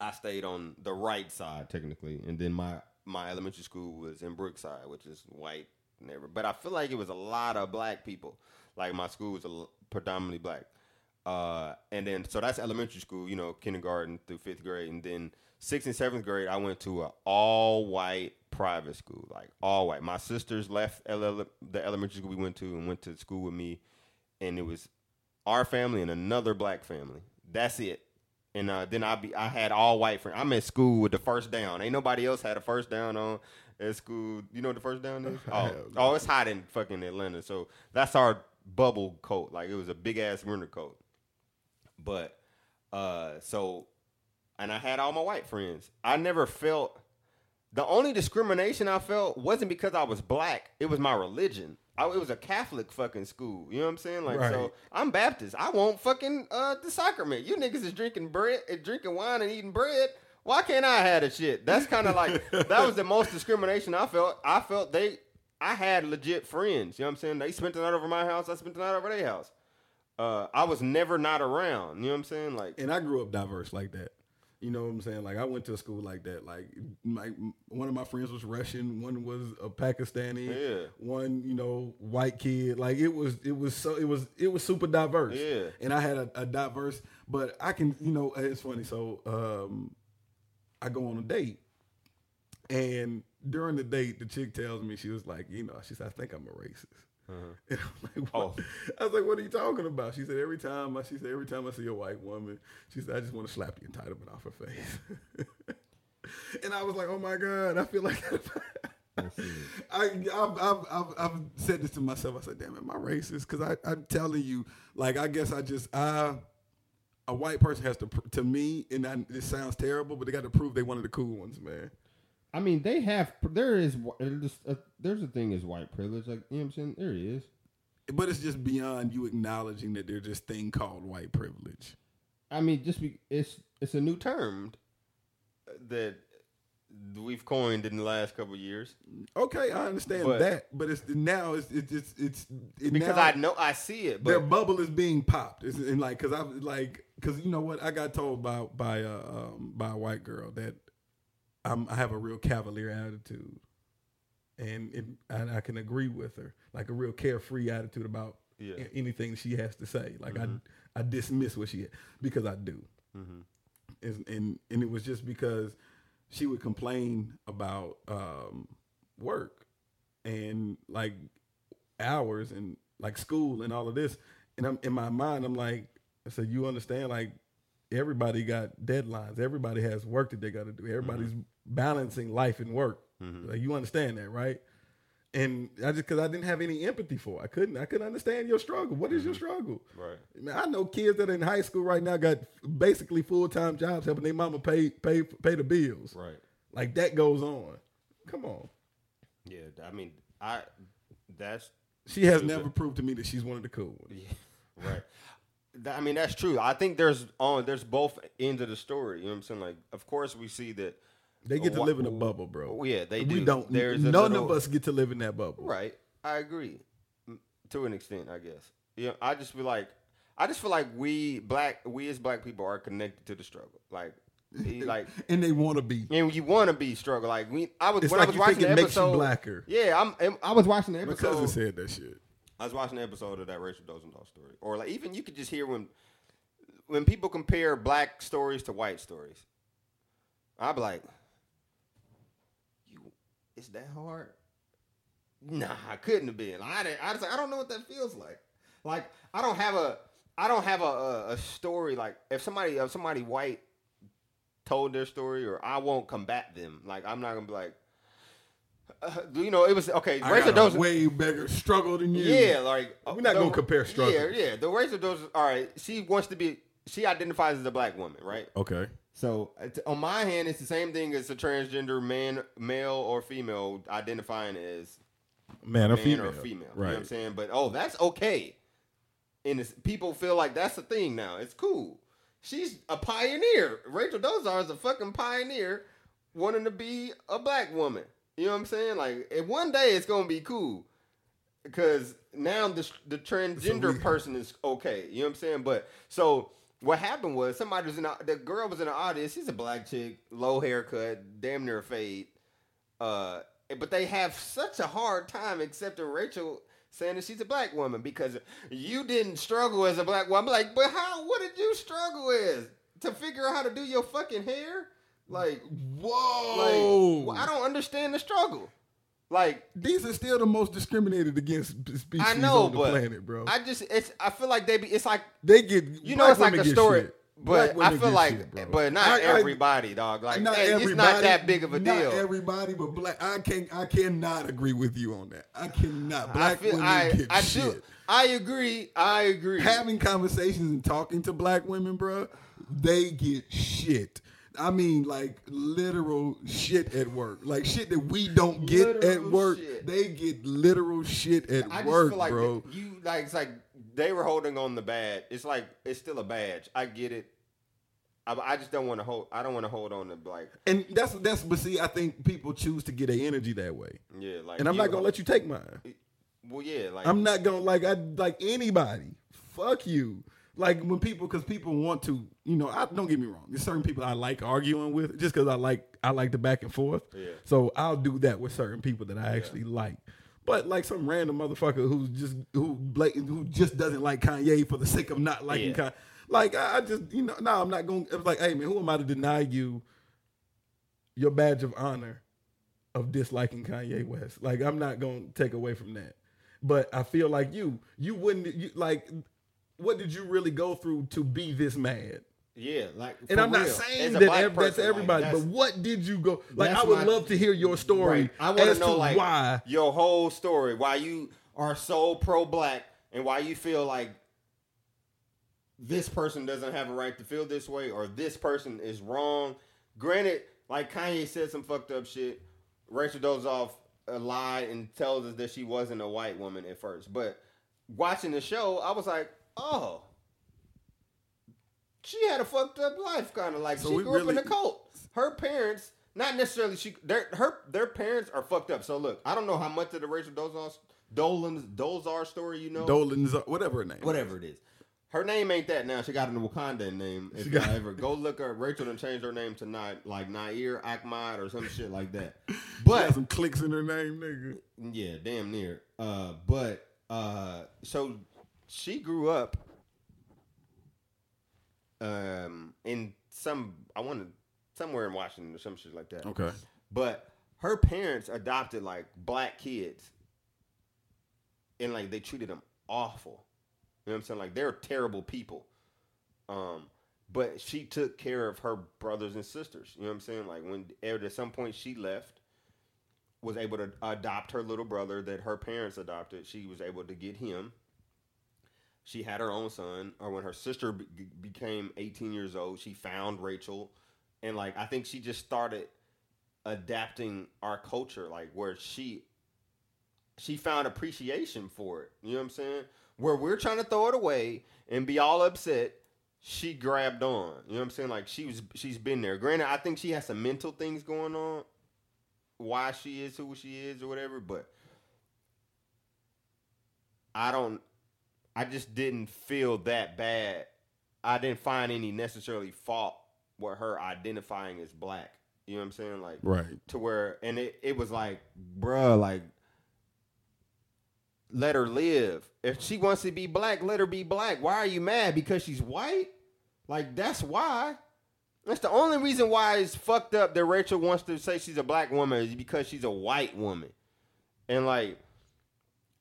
I stayed on the right side technically, and then my my elementary school was in Brookside, which is white everything. But I feel like it was a lot of black people. Like my school was predominantly black. Uh, and then so that's elementary school, you know, kindergarten through fifth grade, and then sixth and seventh grade, I went to a all white private school, like all white. My sisters left LL, the elementary school we went to and went to school with me, and it was our family and another black family. That's it. And uh, then I be I had all white friends. I'm at school with the first down. Ain't nobody else had a first down on at school. You know what the first down is? Oh, oh, it's hot in fucking Atlanta. So that's our bubble coat. Like it was a big ass winter coat. But uh so and I had all my white friends. I never felt the only discrimination I felt wasn't because I was black. It was my religion. I, it was a Catholic fucking school. You know what I'm saying? Like, so I'm Baptist. I want fucking uh, the sacrament. You niggas is drinking bread, uh, drinking wine, and eating bread. Why can't I have the shit? That's kind of like that was the most discrimination I felt. I felt they, I had legit friends. You know what I'm saying? They spent the night over my house. I spent the night over their house. Uh, I was never not around. You know what I'm saying? Like, and I grew up diverse like that. You know what I'm saying? Like I went to a school like that. Like my one of my friends was Russian, one was a Pakistani, Yeah. one you know white kid. Like it was it was so it was it was super diverse. Yeah. and I had a, a diverse. But I can you know it's funny. So um, I go on a date, and during the date, the chick tells me she was like, you know, she said I think I'm a racist. Uh-huh. And I'm like, what? Oh. I was like, what are you talking about? She said, every time I, she said, every time I see a white woman, she said, I just want to slap the entitlement off her face. and I was like, oh my God, I feel like I, I've, I've, I've, I've said this to myself. I said, damn, am I racist? Because I, I'm telling you, like, I guess I just, I, a white person has to, to me, and I, it sounds terrible, but they got to prove they one of the cool ones, man. I mean, they have. There is. There's a, there's a thing as white privilege. Like you know what I'm saying. There is. But it's just beyond you acknowledging that there's this thing called white privilege. I mean, just be. It's it's a new term that we've coined in the last couple of years Okay, I understand But- that, but it's now it's it's it's, it's it because now, I know I see it, But their bubble is being popped. It's, and like, cause I like, cause you know what? I got told by by a um, by a white girl that I'm, I have a real cavalier attitude, and it, and I can agree with her, like a real carefree attitude about Yeah. a- anything she has to say. Like I mm-hmm. I dismiss what she had because I do, mm-hmm. and, and and it was just because she would complain about um, work and like hours and like school and all of this. And I'm in my mind, I'm like, I said, you understand, like everybody got deadlines. Everybody has work that they got to do. Everybody's mm-hmm. Balancing life and work. Mm-hmm. Like you understand that, right? And I just because I didn't have any empathy for, it. I couldn't. I couldn't understand your struggle. What is your mm-hmm. struggle? Right. Man, I know kids that are in high school right now got basically full time jobs helping their mama pay pay pay the bills. right. Like that goes on. Come on. Yeah, I mean, I that's She has never proved to me that she's one of the cool ones. right. That- I mean, that's true. I think there's on there's both ends of the story. You know what I'm saying? Like, of course, we see that. They get to live in a bubble, bro. Oh, yeah, they we do. don't. There's a none little- of us get to live in that bubble. Right. I agree, to an extent, I guess. Yeah, I just feel like I just feel like we black we as black people are connected to the struggle. Like, he- like. And they want to be. And you want to be struggle like we. I was It's when like I was you watching think the it makes you episode. blacker. Yeah, I'm. I was watching the My episode. cousin said that shit. I was watching the episode of that Rachel Dolezal story, or like even you could just hear when when people compare black stories to white stories. I'd be like, "You, is that hard?" Nah, I couldn't have been. I didn't, I, just, I don't know what that feels like. Like I don't have a I don't have a, a, a story like if somebody if somebody white told their story or I won't combat them. Like I'm not gonna be like. Uh, you know, it was okay. I Rachel got way bigger struggle than you. yeah, like We're not the- gonna compare struggles. Yeah, yeah. The race of those. All right, she wants to be. She identifies as a black woman, right? Okay. So on my hand, it's the same thing as a transgender man, male or female identifying as Man or man female. or female. You know what Right. I'm saying? But oh, that's okay. And it's, people feel like that's a thing now. It's cool. She's a pioneer. Rachel Dolezal is a fucking pioneer wanting to be a black woman. You know what I'm saying? Like, one day it's gonna be cool because now the the transgender we- person is okay. You know what I'm saying? But so what happened was somebody was in the, the girl was in the audience. She's a black chick, low haircut, damn near fade. Uh, but they have such a hard time accepting Rachel saying that she's a black woman because you didn't struggle as a black woman. I'm like, but how? What did you struggle with to figure out how to do your fucking hair? Like, Whoa! like well, I don't understand the struggle. Like, These are still the most discriminated against species I know, on the but planet, bro. I just it's I feel like they be it's like they get you know it's like a story, shit. but I feel like shit, but not I- I- everybody, dog. Like not hey, everybody, it's not that big of a not deal. everybody, but black. I can't, I cannot agree with you on that. I cannot. I Black feel women I get I shit. do I agree. I agree. Having conversations and talking to black women, bro, they get shit. I mean, like literal shit at work, like shit that we don't get at work. shit. They get literal shit at I just work, feel like bro. you like it's like they were holding on the badge. It's like it's still a badge. I get it. I, I just don't want to hold. I don't want to hold on to like And that's that's but see, I think people choose to get their energy that way. yeah like. And I'm not gonna let you take mine. Well, yeah, like I'm not gonna like I like anybody. Fuck you. Like when people, because people want to, you know. I don't get me wrong. There's certain people I like arguing with, just because I like I like the back and forth. Yeah. So I'll do that with certain people that I actually like. But like some random motherfucker who's just who blatant who just doesn't like Kanye for the sake of not liking Yeah. Kanye. Like I I just you know no I'm not going. to It's like hey man, who am I to deny you your badge of honor of disliking Kanye West? Like I'm not going to take away from that. But I feel like you you wouldn't you like what did you really go through to be this mad? yeah, like. And I'm not saying that ev- that's person, like, everybody, that's- but what did you go like? I would my- love to hear your story Right. I want to know like why. your whole story, why you are so pro black, and why you feel like this person doesn't have a right to feel this way, or this person is wrong. Granted, like Kanye said some fucked up shit. Rachel Dolezal uh, lied and tells us that she wasn't a white woman at first, but watching the show, I was like, oh. She had a fucked up life, kind of like So she grew up in really- a cult. Her parents, not necessarily she, their her their parents are fucked up. So look, I don't know how much of the Rachel Dolezal Dolan's Dolezar story you know. Dolan's whatever her name. Whatever it is. Her name ain't that now. She got an Wakandan name. If you ever go look her, Rachel and change her name to not like Nair Ahmad or some shit like that. She But got some clicks in her name, nigga. yeah, damn near. Uh, but uh, so she grew up um in some I want to somewhere in Washington or some shit like that. Okay. But her parents adopted like black kids, and like they treated them awful. You know what I'm saying? Like they're terrible people. Um, but she took care of her brothers and sisters. You know what I'm saying? Like when at some point she left, was able to adopt her little brother that her parents adopted. She was able to get him. She had her own son, or when her sister be- became 18 years old, she found Rachel, and like I think she just started adapting our culture, like where she she found appreciation for it. You know what I'm saying? Where we're trying to throw it away and be all upset, she grabbed on. You know what I'm saying? Like she was she's been there. Granted, I think she has some mental things going on, why she is who she is or whatever, but I don't I just didn't feel that bad. I didn't find any necessarily fault with her identifying as black. You know what I'm saying? Like Right. to where and it, it was like, bruh, like let her live. If she wants to be black, let her be black. Why are you mad? Because she's white? Like that's why. That's the only reason why it's fucked up that Rachel wants to say she's a black woman is because she's a white woman. And like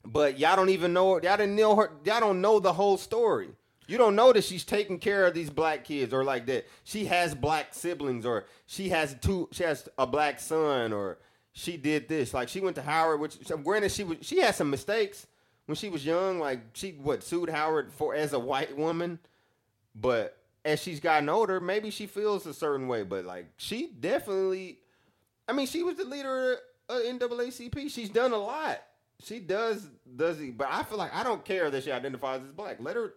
but y'all don't even know y'all didn't know her y'all don't know the whole story. You don't know that she's taking care of these black kids or like that she has black siblings or she has two she has a black son or she did this. Like she went to Howard, which granted she was she had some mistakes when she was young. Like she what sued Howard for as a white woman, but as she's gotten older, maybe she feels a certain way. But like she definitely, I mean, she was the leader of NAACP. She's done a lot. She does does he but I feel like I don't care that she identifies as black. Let her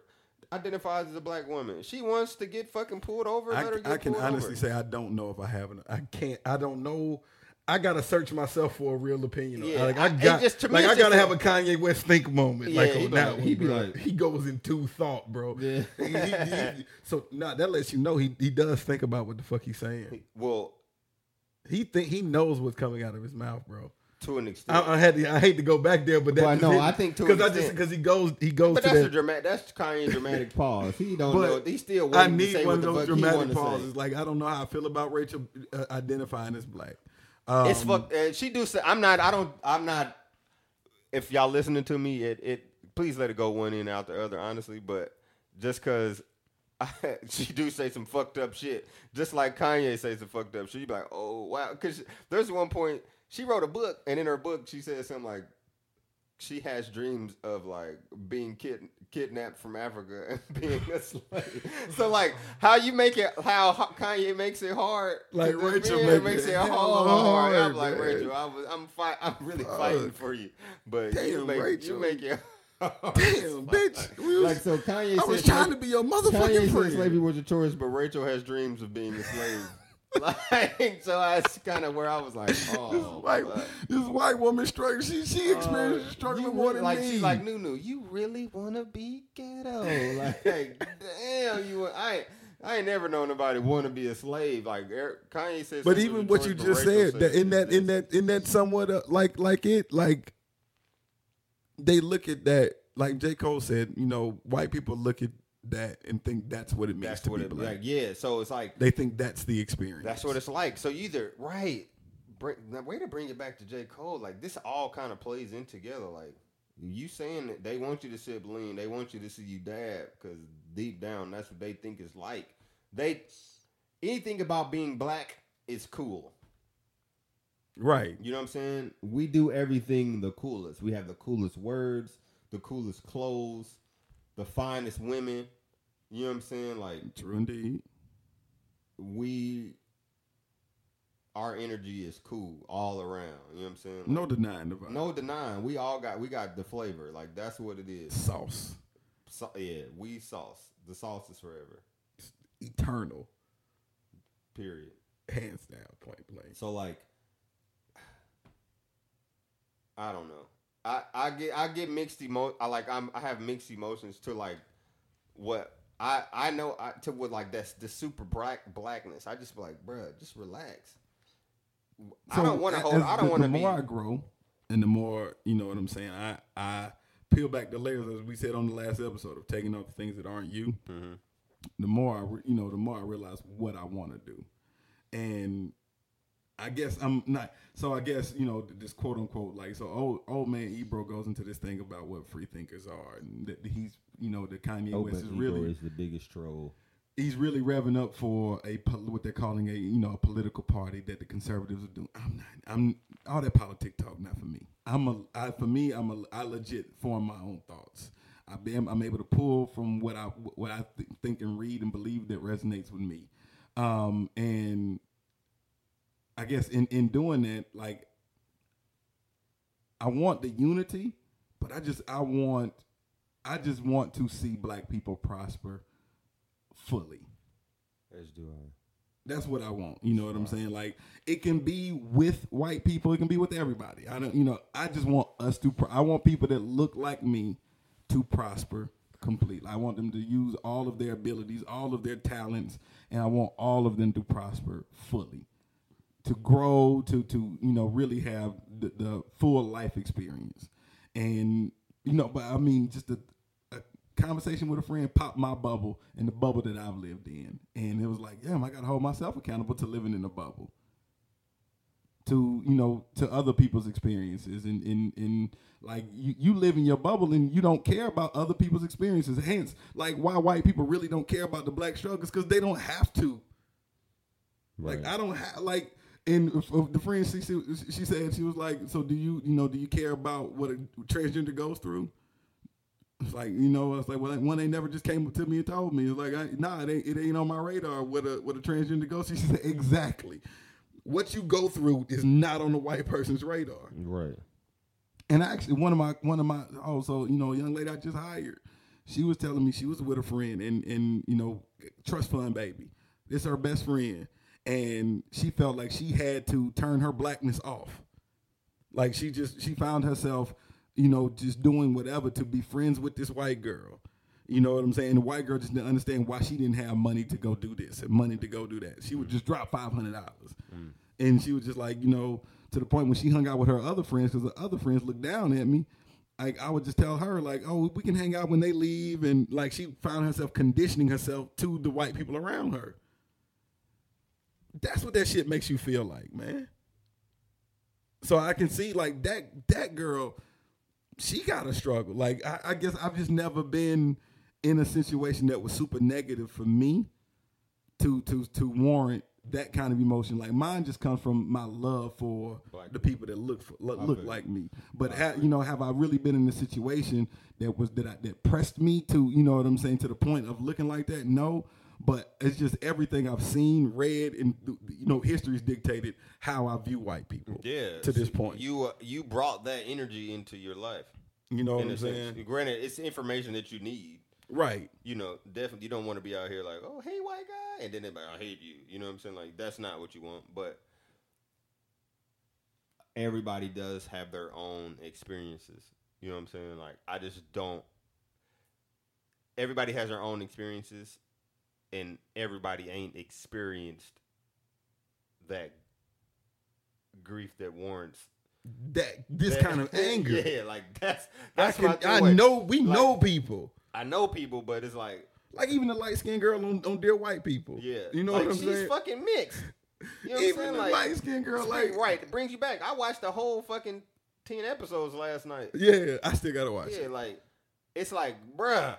identify as a black woman. She wants to get fucking pulled over. I, let her get I can honestly over. say I don't know if I haven't. I can't. I don't know. I gotta search myself for a real opinion. Yeah, like I- I got, just- like I gotta have a Kanye West think moment. Yeah, like he on be that one, he be bro. like- he goes into thought, bro. Yeah. He- he- he- so now that lets you know he he does think about what the fuck he's saying. Well, He think he knows what's coming out of his mouth, bro. To an extent. I, I had to, I hate to go back there, but that Well, no, I think to because an I just extent. because he goes he goes but to that's a dramatic. That's Kanye dramatic pause. He don't But know. He still I waiting to say need what one of those dramatic pauses. Like I don't know how I feel about Rachel uh, identifying as black. Um, it's fuck. Uh, she do say I'm not. I don't. I'm not. If y'all listening to me, it it please let it go one in out the other. Honestly, but just cause. she do say some fucked up shit, just like Kanye says some fucked up shit. You be like, oh wow, because there's one point she wrote a book, and in her book she said something like, she has dreams of like being kid, kidnapped from Africa and being a slave. so like, how you make it? How Kanye makes it hard? Like Rachel make makes it it hard. hard. I'm like man. Rachel, I was, I'm fight, I'm really fighting for you, but you Damn, make Rachel. you make it. Damn, bitch. We was, Like so, Kanye. I was trying to be your Kanye motherfucking said friend. slavery was a choice, But Rachel has dreams of being a slave. like, so that's kind of where I was like, this oh, white, fuck. this white woman struggle. She she experienced Uh, struggling more than like me. she's like Nunu. You really want to be ghetto? Like, damn, you. I ain't, I ain't never known nobody want to be a slave. Like Eric, Kanye said. but even what you just said, that in that in that in that somewhat uh, like like it like they look at that like J Cole said. You know, white people look at that and think that's what it means That's to what be it black. like. Yeah, so it's like They think that's the experience. that's what it's like. So either right. Bring, the way to bring it back to J Cole, like this all kind of plays in together. Like you saying that they want you to sip lean, they want you to see you dab because deep down that's what they think is like. They anything about being black is cool. right. You know what I'm saying? we do everything the coolest. We have the coolest words, The coolest clothes, the finest women. You know what I'm saying? Like True indeed. we, our energy is cool all around. You know what I'm saying? Like, No denying the vibe. No denying. We all got we got the flavor. Like that's what it is. sauce, So, yeah, we sauce. The sauce is forever. eternal, Period. hands down, point blank. So like I don't know. I, I get I get mixed emo I like I'm I have mixed emotions to like what I I know I, to what like that's the super black blackness. I just be like, bruh, just relax. I don't want to hold. I don't want to The be. more I grow, and the more you know what I'm saying, I I peel back the layers as we said on the last episode of taking off the things that aren't you. Mm-hmm. The more I re- you know, the more I realize what I want to do, and I guess I'm not. So I guess you know this quote unquote like so old old man Ebro goes into this thing about what free thinkers are, and that he's you know the Kanye Open West is ego really is the biggest troll. he's really revving up for a what they're calling a you know a political party that the conservatives are doing. I'm not. I'm all that politic talk not for me. I'm a I, for me. I'm a I legit form my own thoughts. I am I'm able to pull from what I what I th- think and read and believe that resonates with me. Um, and I guess in in doing that, like I want the unity, but I just I want I just want to see black people prosper fully. As do I. That's what I want. You know what I'm saying? Like it can be with white people, it can be with everybody. I don't, you know, I just want us to. Pro- I want people that look like me to prosper completely. I want them to use all of their abilities, all of their talents, and I want all of them to prosper fully, to grow, to to you know really have the, the full life experience, and you know. But I mean, just a, a conversation with a friend popped my bubble and the bubble that I've lived in, and it was like, damn, I got to hold myself accountable to living in a bubble. To you know to other people's experiences. And and, and like you, you live in your bubble and you don't care about other people's experiences. Hence like why white people really don't care about the black struggles because they don't have to. Like i don't have like and the friend she, she she said she was like so do you you know do you care about what a transgender goes through it's like you know, I was like well, one they never just came up to me and told me. It's like, I, nah, it ain't, it ain't on my radar. What a what a transgender goes through. She said exactly. What you go through is not on the white person's radar. Right. And actually, one of my one of my also, you know, a young lady I just hired, she was telling me she was with a friend and and you know, trust fund baby. This her best friend, and she felt like she had to turn her blackness off. Like she just she found herself, you know, just doing whatever to be friends with this white girl. You know what I'm saying? The white girl just didn't understand why she didn't have money to go do this and money to go do that. She would mm. just drop five hundred dollars, mm. and she was just like, you know, to the point when she hung out with her other friends because the other friends looked down at me. Like I would just tell her, like, oh, we can hang out when they leave, and like she found herself conditioning herself to the white people around her. That's what that shit makes you feel like, man. So I can see like that that girl, she got a struggle. Like I, I guess I've just never been in a situation that was super negative for me to to to warrant that kind of emotion. Like mine just comes from my love for Black the people that look for, look, look like me. But ha, you know, have I really been in a situation that was that I, that pressed me to you know what I'm saying to the point of looking like that? No. But it's just everything I've seen, read, and you know, history's dictated how I view white people. Yeah. To this point, you uh, you brought that energy into your life. you know what I'm a sense. saying? Granted, it's information that you need. Right. You know, definitely you don't want to be out here like, oh, hey, white guy, and then they're like, I hate you. You know what I'm saying? Like that's not what you want. But everybody does have their own experiences. You know what I'm saying? Like I just don't. Everybody has their own experiences, and everybody ain't experienced that grief that warrants That this that- kind of anger. Yeah, like that's I that's can. my I know we Like, know people. I know people, but it's like Like even the light skinned girl on, on Dear White People. yeah, You know like, what I'm she's saying? fucking mixed. You know what even I'm the Like light skinned girl, like right, it brings you back. I watched the whole fucking ten episodes last night. Yeah, I still gotta watch Yeah, it. like it's like, bruh,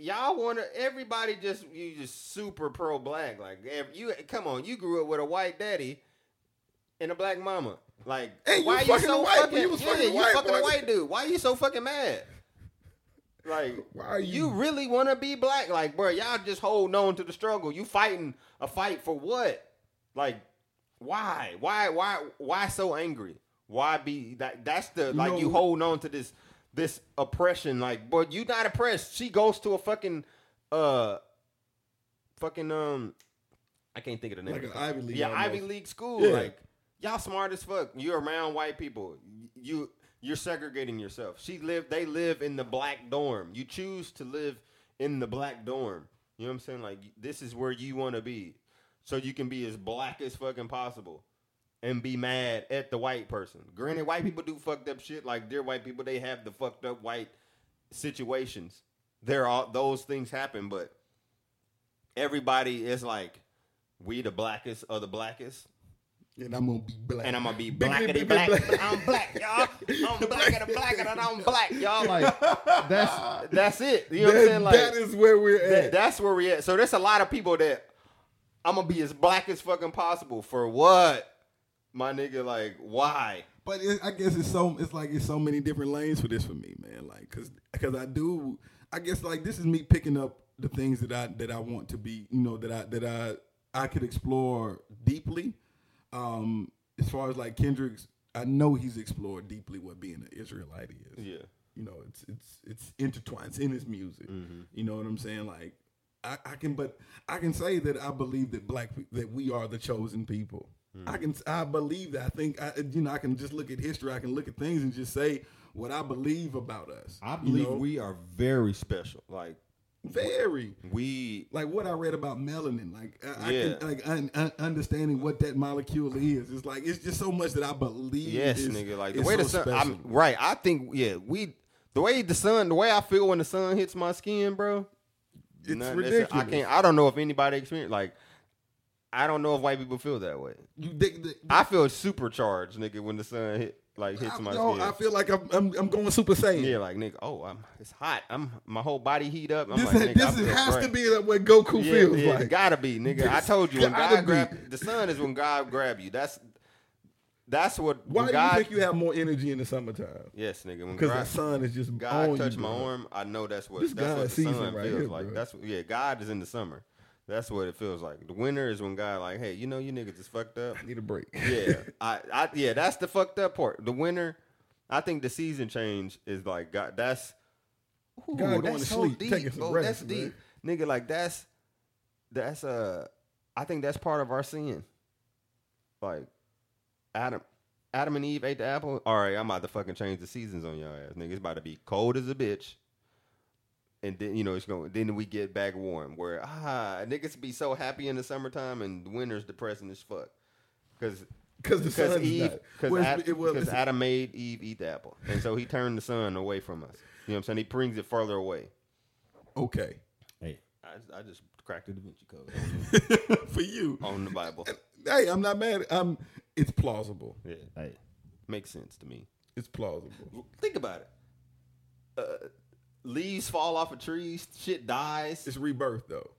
y'all want to? Everybody just you just super pro black. Like you, come on, you grew up with a white daddy and a black mama. Like, Hey, you why you fucking so white- fucking? you was yeah, fucking you white fucking a white dude. Why you so fucking mad? Like, Why are you you- really want to be black? Like, bro, y'all just holding on to the struggle. You fighting a fight for what? Like, why? Why? Why? Why so angry? Why be that? That's the like you holding on to this this oppression. Like, but you not oppressed. She goes to a fucking uh, fucking um, I can't think of the name. Like an. Ivy League Yeah, almost. Ivy League school. Yeah. Like, y'all smart as fuck. You're around white people. You you're segregating yourself. She live. They live in the black dorm. You choose to live in the black dorm. You know what I'm saying? Like this is where you want to be, so you can be as black as fucking possible, and be mad at the white person. Granted, white people do fucked up shit. Like they're white people. They have the fucked up white situations. There are those things happen, but everybody is like, we the blackest of the blackest. And I'm gonna be black. And I'm gonna be Big, blackety big, big, black. black. I'm black, y'all. I'm blacker than blacker than I'm black, y'all. Like that's that's it. You know what I'm saying? Like that is where we're that- at. that's where we're at. So there's a lot of people that I'm gonna be as black as fucking possible for what, my nigga? Like why? But it, I guess it's so it's like it's so many different lanes for this for me, man. Like, cause cause I do, I guess like this is me picking up the things that I that I want to be, you know, that I that I I could explore deeply. Um, as far as like Kendrick's, I know he's explored deeply what being an Israelite is. Yeah. You know, it's it's it's intertwined it's in his music. You know what I'm saying? Like I, I can, but I can say that I believe that black that we are the chosen people. I can, I believe that. I think, I, you know, I can just look at history. I can look at things and just say what I believe about us. I you believe know? we are very Special. Like very we like what I read about melanin. Like I, Yeah. I can like un, un- understanding what that molecule is. It's like it's just so much that I believe. Yes, is- nigga. Like the way the sun. I'm right. I think yeah, we the way the sun, the way I feel when the sun hits my skin, bro. It's ridiculous. I can't. I don't know if anybody experience like. I don't know if white people feel that way. You, they, they, I feel supercharged, nigga, when the sun hit like hits I, my skin. I feel like I'm, I'm, I'm going super saiyan. yeah, like nigga, oh, I'm it's hot. I'm my whole body heat up. I'm This, like, this is, has great. to be like what Goku yeah, feels yeah, like. gotta be, nigga. I told you when God grab the sun is when God grab you. That's that's what Why when do you think you have more energy in the summertime? Yes, nigga. Because God, the sun is just God on touched you, my bro. arm, I know that's what This that's God what the season sun right feels here, like. bro. That's yeah, God is in the summer. That's what it feels like. The winter is when God like, hey, you know you niggas is fucked up. I need a break. Yeah, I, I yeah, that's the fucked up part. The winter, I think the season change is like God. That's Ooh, God that's so sleep, deep, bro. rest, That's man. deep, nigga. Like that's that's uh, I think that's part of our sin. Like Adam, Adam and Eve ate the apple. All right, I'm about to fucking change the seasons on your ass, nigga. It's about to be cold as a bitch. And then you know it's going. Then we get back warm. Where ah niggas be so happy in the summertime and winter's depressing as fuck. Cause Because the because sun's Eve, because Well, it's- well, Adam made Eve eat the apple, and so he turned the sun away from us. You know what I'm saying? He brings it further away. okay. Hey, I, I just cracked the Da Vinci Code For you. on the Bible. Hey, I'm not mad. I'm. It's plausible. Yeah, hey, makes sense to me. It's plausible. Think about it. Uh, leaves fall off of trees, shit dies. It's rebirth though.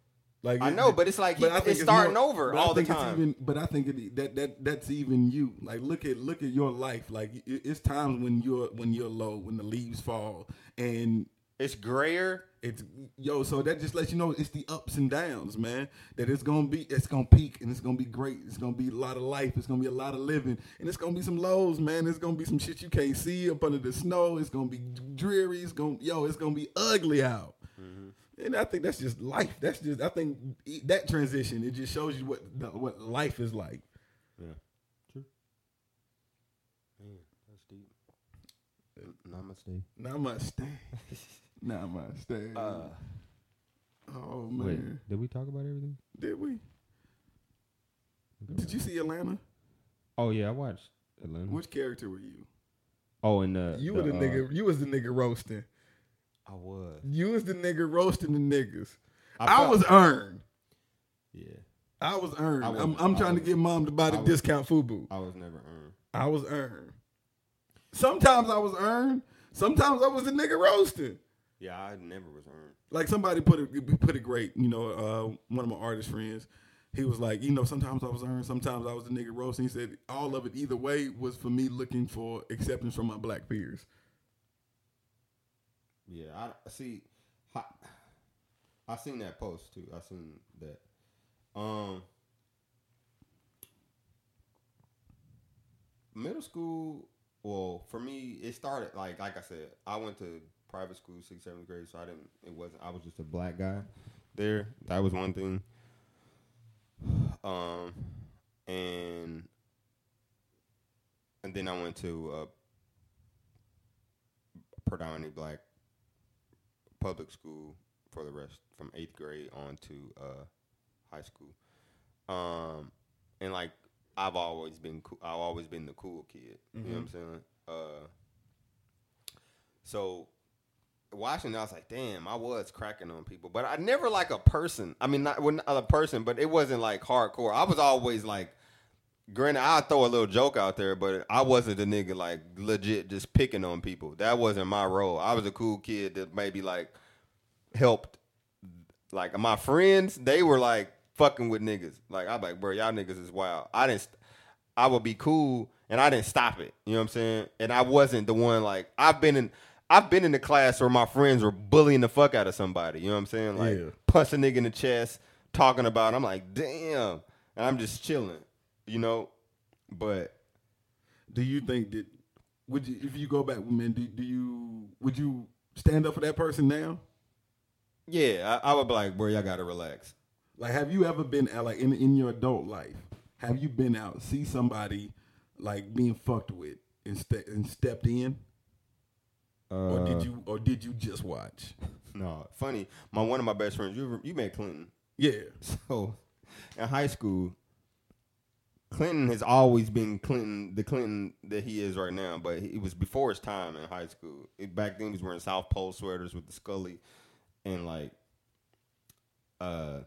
Like I know, but it's like he- I think it's starting more- over but I all the think it's time. Even, but I think it, that that that's even you. Like look at look at your life. Like it, it's times when you're when you're low, when the leaves fall, and It's grayer. it's yo. So that just lets you know it's the ups and downs, man. That it's gonna be it's gonna peak and it's gonna be great. It's gonna be a lot of life. It's gonna be a lot of living, and it's gonna be some lows, man. It's gonna be some shit you can't see up under the snow. It's gonna be dreary. It's gonna yo. It's gonna be ugly out. Mm-hmm. And I think that's just life. That's just I think that transition it just shows you what the, what life is like. yeah, true. Man, that's deep. Namaste. Namaste. Namaste. Uh, oh Wait, man, did we talk about everything? did we? Did you see Atlanta? Oh yeah, I watched Atlanta. Which character were you? oh, and uh, You were the uh, nigga. You was the nigga roasting. I was. You was the nigga roasting the niggas. I I, was earned. Yeah, I was earned. I I'm, I'm I trying to get mom to buy the I was- discount FUBU. I was never earned. I was earned. Sometimes I was earned. Sometimes I was the nigga roasting. Yeah, I never was earned. Like somebody put it put it great. You know, uh, one of my artist friends. He was like, you know, sometimes I was earned, sometimes I was the nigga roasting. He said all of it either way was for me looking for acceptance from my black peers. Yeah, I see. I, I seen that post too. I seen that. Um, middle school. Well, for me, it started like like I said. I went to private school, sixth, seventh grade, so I didn't. It wasn't. I was just a black guy there. That was one thing. Um, and and then I went to a predominantly black public school for the rest from eighth grade on to uh, high school. Um, and like I've always been, cool, I've always been the cool kid. You know what I'm saying? Uh, so watching, I was like, damn, I was cracking on people, but I never like a person. I mean, not, well, not a person, but it wasn't like hardcore. I was always like. Granted, I throw a little joke out there, but I wasn't the nigga like legit just picking on people. That wasn't my role. I was a cool kid that maybe like helped like my friends, they were like fucking with niggas. Like I'm like, bro, y'all niggas is wild. I didn't. I would be cool, and I didn't stop it. You know what I'm saying? And I wasn't the one like I've been in. I've been in the class where my friends were bullying the fuck out of somebody. You know what I'm saying? Like Yeah. punch a nigga in the chest, talking about. I'm like, damn, and I'm just chilling. You know, but Do you think that would you if you go back, man? Do, do you would you stand up for that person now? yeah, I, I would be like, bro, y'all gotta relax. Like, have you ever been out, like in in your adult life? Have you been out see somebody like being fucked with and, ste- and stepped in, or Uh, did you or did you just watch? No, funny. My one of my best friends. You you met Clinton. Yeah, So in high school, Clinton has always been Clinton, the Clinton that he is right now. But it was before his time in high school. It- back then, he was wearing South Pole sweaters with the Scully, and like, uh,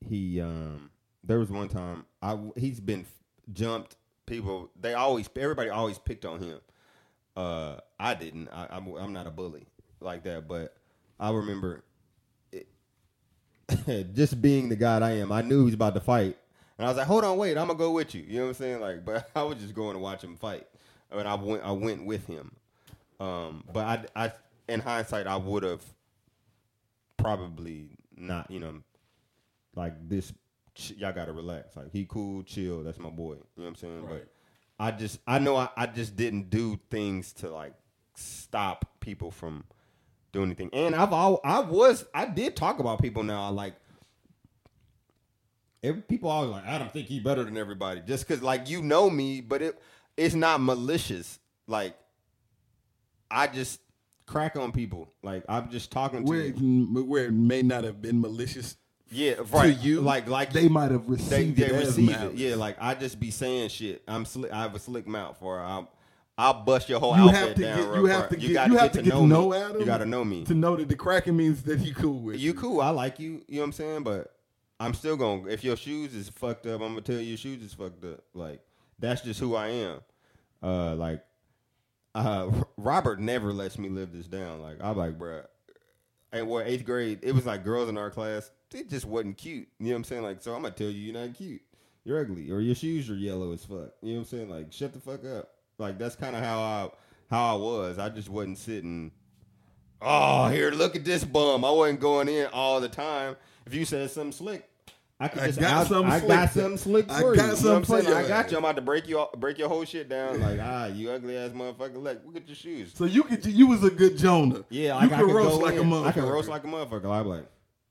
he um, there was one time I he's been jumped. People they always everybody always picked on him. Uh, I didn't. I, I'm I'm not a bully like that, but I remember just being the god I am, I knew he was about to fight. And I was like, hold on, wait, I'm gonna go with you. You know what I'm saying? Like, but I was just going to watch him fight. I And I went I went with him. Um, but I, I in hindsight I would have probably not, you know, like this y'all gotta relax. Like he cool, chill, that's my boy. You know what I'm saying? Right. I just I know I, I just didn't do things to like stop people from doing anything. And I've all I was I did talk about people now like every, people always like I don't think he better than everybody just because like you know me, but it it's not malicious. Like I just crack on people. Like I'm just talking to Where you. where it may not have been malicious Yeah, right. to you, like like they might have received they it as receive it. Yeah, like I just be saying shit. I'm slick. I have a slick mouth for. I'll, I'll bust your whole You outfit have to down. get, you have to get, gotta you have to get to know me. Adam. You got to know me. to know that the cracking means that he cool with You cool. I like you. You know what I'm saying? But I'm still going. to If your shoes is fucked up, I'm gonna tell you your shoes is fucked up. Like that's just who I am. Uh, like uh, Robert never lets me live this down. Like I'm like, bro. And what eighth grade? It was like girls in our class. It just wasn't cute. You know what I'm saying? Like, so I'm gonna tell you, you're not cute. You're ugly, or your shoes are yellow as fuck. You know what I'm saying? Like, shut the fuck up. Like that's kind of how I how I was. I just wasn't sitting. Oh, here, look at this bum. I wasn't going in all the time. If you said something slick, I could I just got out- something I slick. got something slick I for got you. You know what I'm something saying? I got you. I'm about to break you all, break your whole shit down. Like, ah, you ugly ass motherfucker. Look, look at your shoes. So you could you was a good Jonah. Yeah, you I could could roast like a in. motherfucker. I can roast like a motherfucker. I'm like,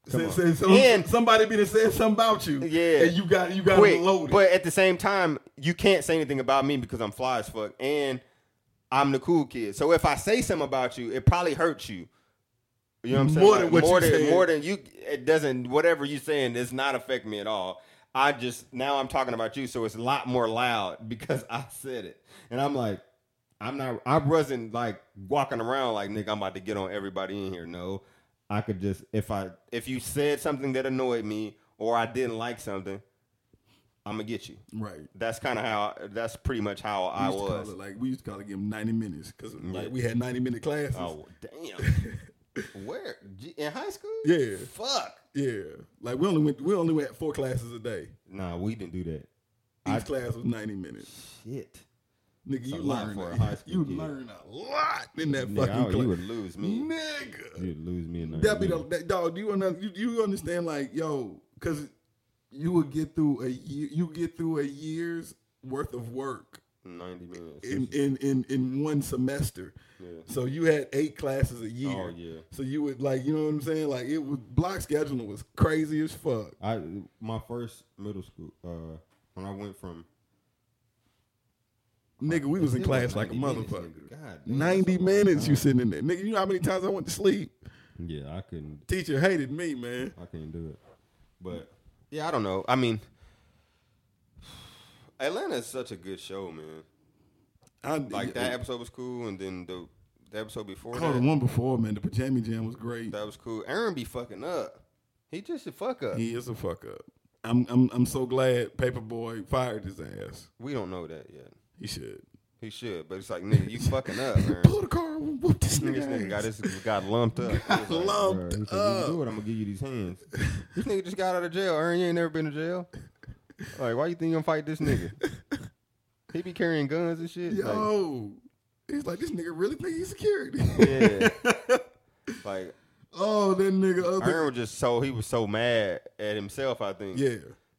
Say, say some- And- somebody be said something about you. Yeah. and you got you got quick, loaded. but at the same time, you can't say anything about me because I'm fly as fuck, and I'm the cool kid. So if I say something about you, it probably hurts you. You know what I'm saying? More Like, than what more you than said. more than you. It doesn't. Whatever you saying does not affect me at all. I just now I'm talking about you, so it's a lot more loud because I said it, and I'm like, I'm not. I wasn't like walking around like nigga. I'm about to get on everybody in here. No, I could just if I if you said something that annoyed me or I didn't like something, I'm gonna get you. right. That's kind of how. That's pretty much how I We call was. it, like we used to call it give them ninety minutes because Yeah. like we had ninety minute classes. Oh damn! Where in high school? Yeah. Fuck. Yeah, like we only went we only went four classes a day. Nah, we didn't do that. Each I- class was ninety minutes. Shit. Nigga, you learn for a high school You kid. learn a lot in that Nigga, fucking class. you would lose me. Nigga, You'd lose me in that. be the that, dog. Do you, you you understand? Like yo, because you would get through a year. You get through a year's worth of work ninety minutes. in in in, in one semester. Yeah. So you had eight classes a year. Oh, yeah. So you would like you know what I'm saying? Like it was block scheduling was crazy as fuck. I my first middle school uh, when I went from Nigga, we was in It was class like a 90 minutes, motherfucker. God damn, Ninety that's a long minutes you sitting in there. Nigga, you know how many times I went to sleep? Yeah, I couldn't. Teacher hated me, man. I couldn't do it. But Yeah, I don't know. I mean, Atlanta is such a good show, man. I, Like that episode was cool, and then the, the episode before Oh, that, the one before, man, the Pajama Jam was great. that was cool. Aaron be fucking up. He just a fuck up. He is a fuck up. I'm I'm I'm so glad Paperboy fired his ass. We don't know that yet. He should. He should, but it's like nigga, you fucking up, man. Pull the car, whoop this This nigga. nigga got this got lumped up. He was like, lumped he said, "You up. do it. I'm gonna give you these hands. This nigga just got out of jail. Aaron, you ain't never been to jail. Like, why you think you gonna fight this nigga? He be carrying guns and shit. Like, Yo, he's like this nigga really think he's security. yeah. like oh, that nigga. Other, Aaron was just so he was so mad at himself. I think yeah,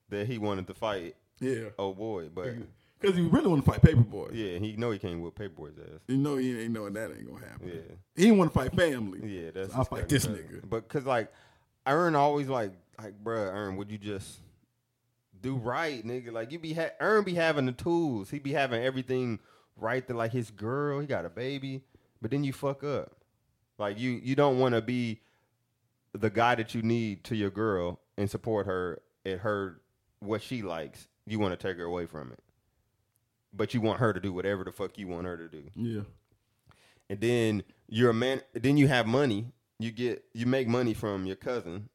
that he wanted to fight. yeah. Oh boy, but Because he really want to fight Paperboy. yeah, he know he can't whip Paperboy's ass. You know he ain't knowing that ain't gonna happen. Yeah. He didn't want to fight family. Yeah, that's. I'll fight this nigga. But cause like Aaron always like like bruh, Aaron, would you just do right, nigga? Like you be ha- Aaron be having the tools. He be having everything right. That like his girl, he got a baby, but then you fuck up. Like you you don't want to be the guy that you need to your girl and support her at her what she likes. You want to take her away from it. But you want her to do whatever the fuck you want her to do. Yeah. and then you're a man then you have money you get you make money from your cousin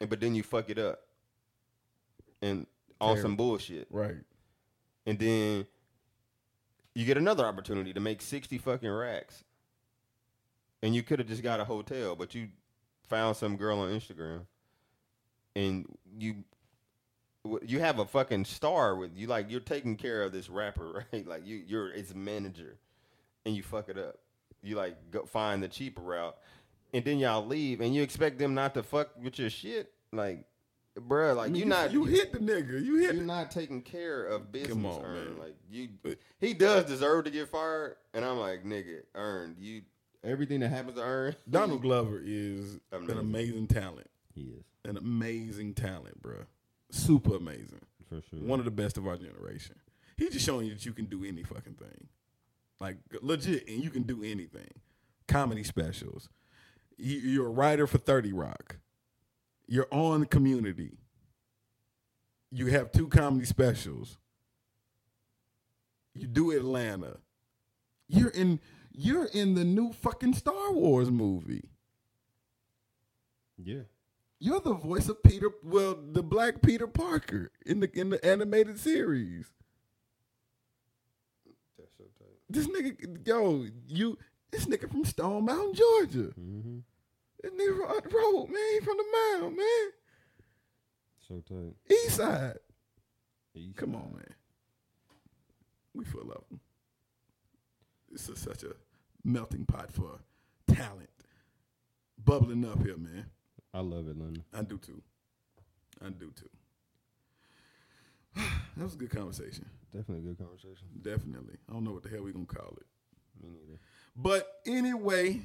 and but then you fuck it up. And on some bullshit. Right. and then you get another opportunity to make 60 fucking racks. And you could have just got a hotel but you found some girl on instagram and you you have a fucking star with you like you're taking care of this rapper right like you you're its manager and you fuck it up you like go find the cheaper route and then y'all leave and you expect them not to fuck with your shit like bruh, like I mean, you you not you hit the nigga. You hit. you're The, not taking care of business. Come on, Earn. man. Like you, But- he does deserve to get fired, and I'm like, nigga, earned you. Everything that happens to Earn, Donald Glover is Amazing. an amazing talent. He is An amazing talent, bro. Super amazing. for sure. One of the best of our generation. He's just showing you that you can do any fucking thing. Like legit, and you can do anything. Comedy specials. You- You're a writer for 30 Rock. You're on Community. You have two comedy specials. You do Atlanta. You're in you're in the new fucking Star Wars movie. yeah, You're the voice of Peter, well, the black Peter Parker in the in the animated series. That's so tight. This nigga, yo, you, this nigga from Stone Mountain, Georgia. mm-hmm. This nigga from up the road, man. He from the mound, man. so tight. East side. East Come side. on, man. We full of them. This is such a melting pot for talent. Bubbling up here, man. I love Atlanta. I do too. I do too. that was a good conversation. Definitely a good conversation. Definitely. I don't know what the hell we're gonna call it. Me neither. But anyway,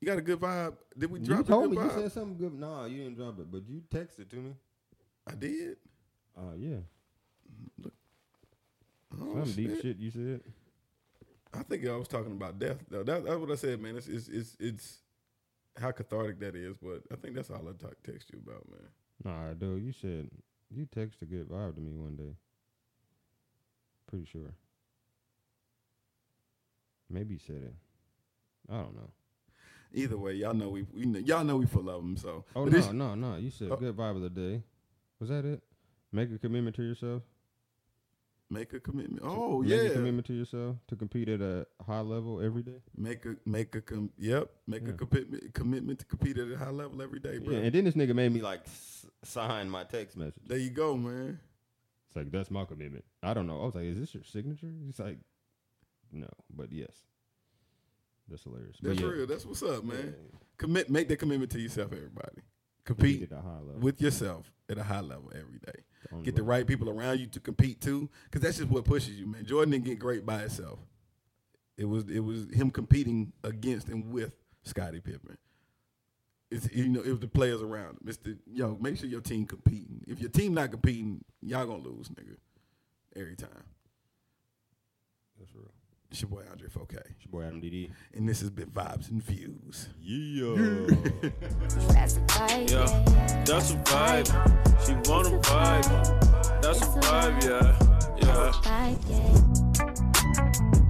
you got a good vibe. Did we You drop told a me good you said something good. Nah, you didn't drop it, but you texted to me. I did. Uh, yeah, Oh, some deep shit. shit you said. I think I was talking about death though. That, that's what I said, man. It's, it's it's it's how cathartic that is. But I think that's all I talk, text you about, man. Nah, dude, you said you text a good vibe to me one day. Pretty sure. Maybe you said it. I don't know. Either way, y'all know we, we know, y'all know we full of them. So Oh But no, no, no. You said Oh. good vibe of the day. Was that it? Make a commitment to yourself. Make a commitment. Oh Make yeah, a commitment to yourself to compete at a high level every day. make a make a com- yep, make a commitment commitment to compete at a high level every day, bro. Yeah, and then this nigga made me like s- sign my text message. There you go, man. It's like that's my commitment. I don't know. I was like, is this your signature? He's like, no, but yes. That's hilarious. That's yeah, real. That's what's up, man. yeah, Commit, make that commitment to yourself, everybody. compete Compete at a high level. with yourself at a high level every day. Get the right people around you to compete too, because that's just what pushes you, man. Jordan didn't get great by himself. It was it was him competing against and with Scottie Pippen. It's you know it was the players around him. It's the yo make sure your team competing. If your team not competing, y'all gonna lose, nigga, every time. That's real. It's your boy Andre 4K, It's your boy Adam DD. and this has been Vibes and Views. Yeah. That's a vibe. Yeah, that's a vibe. She want a vibe. That's a vibe, yeah, yeah. Vibe, yeah.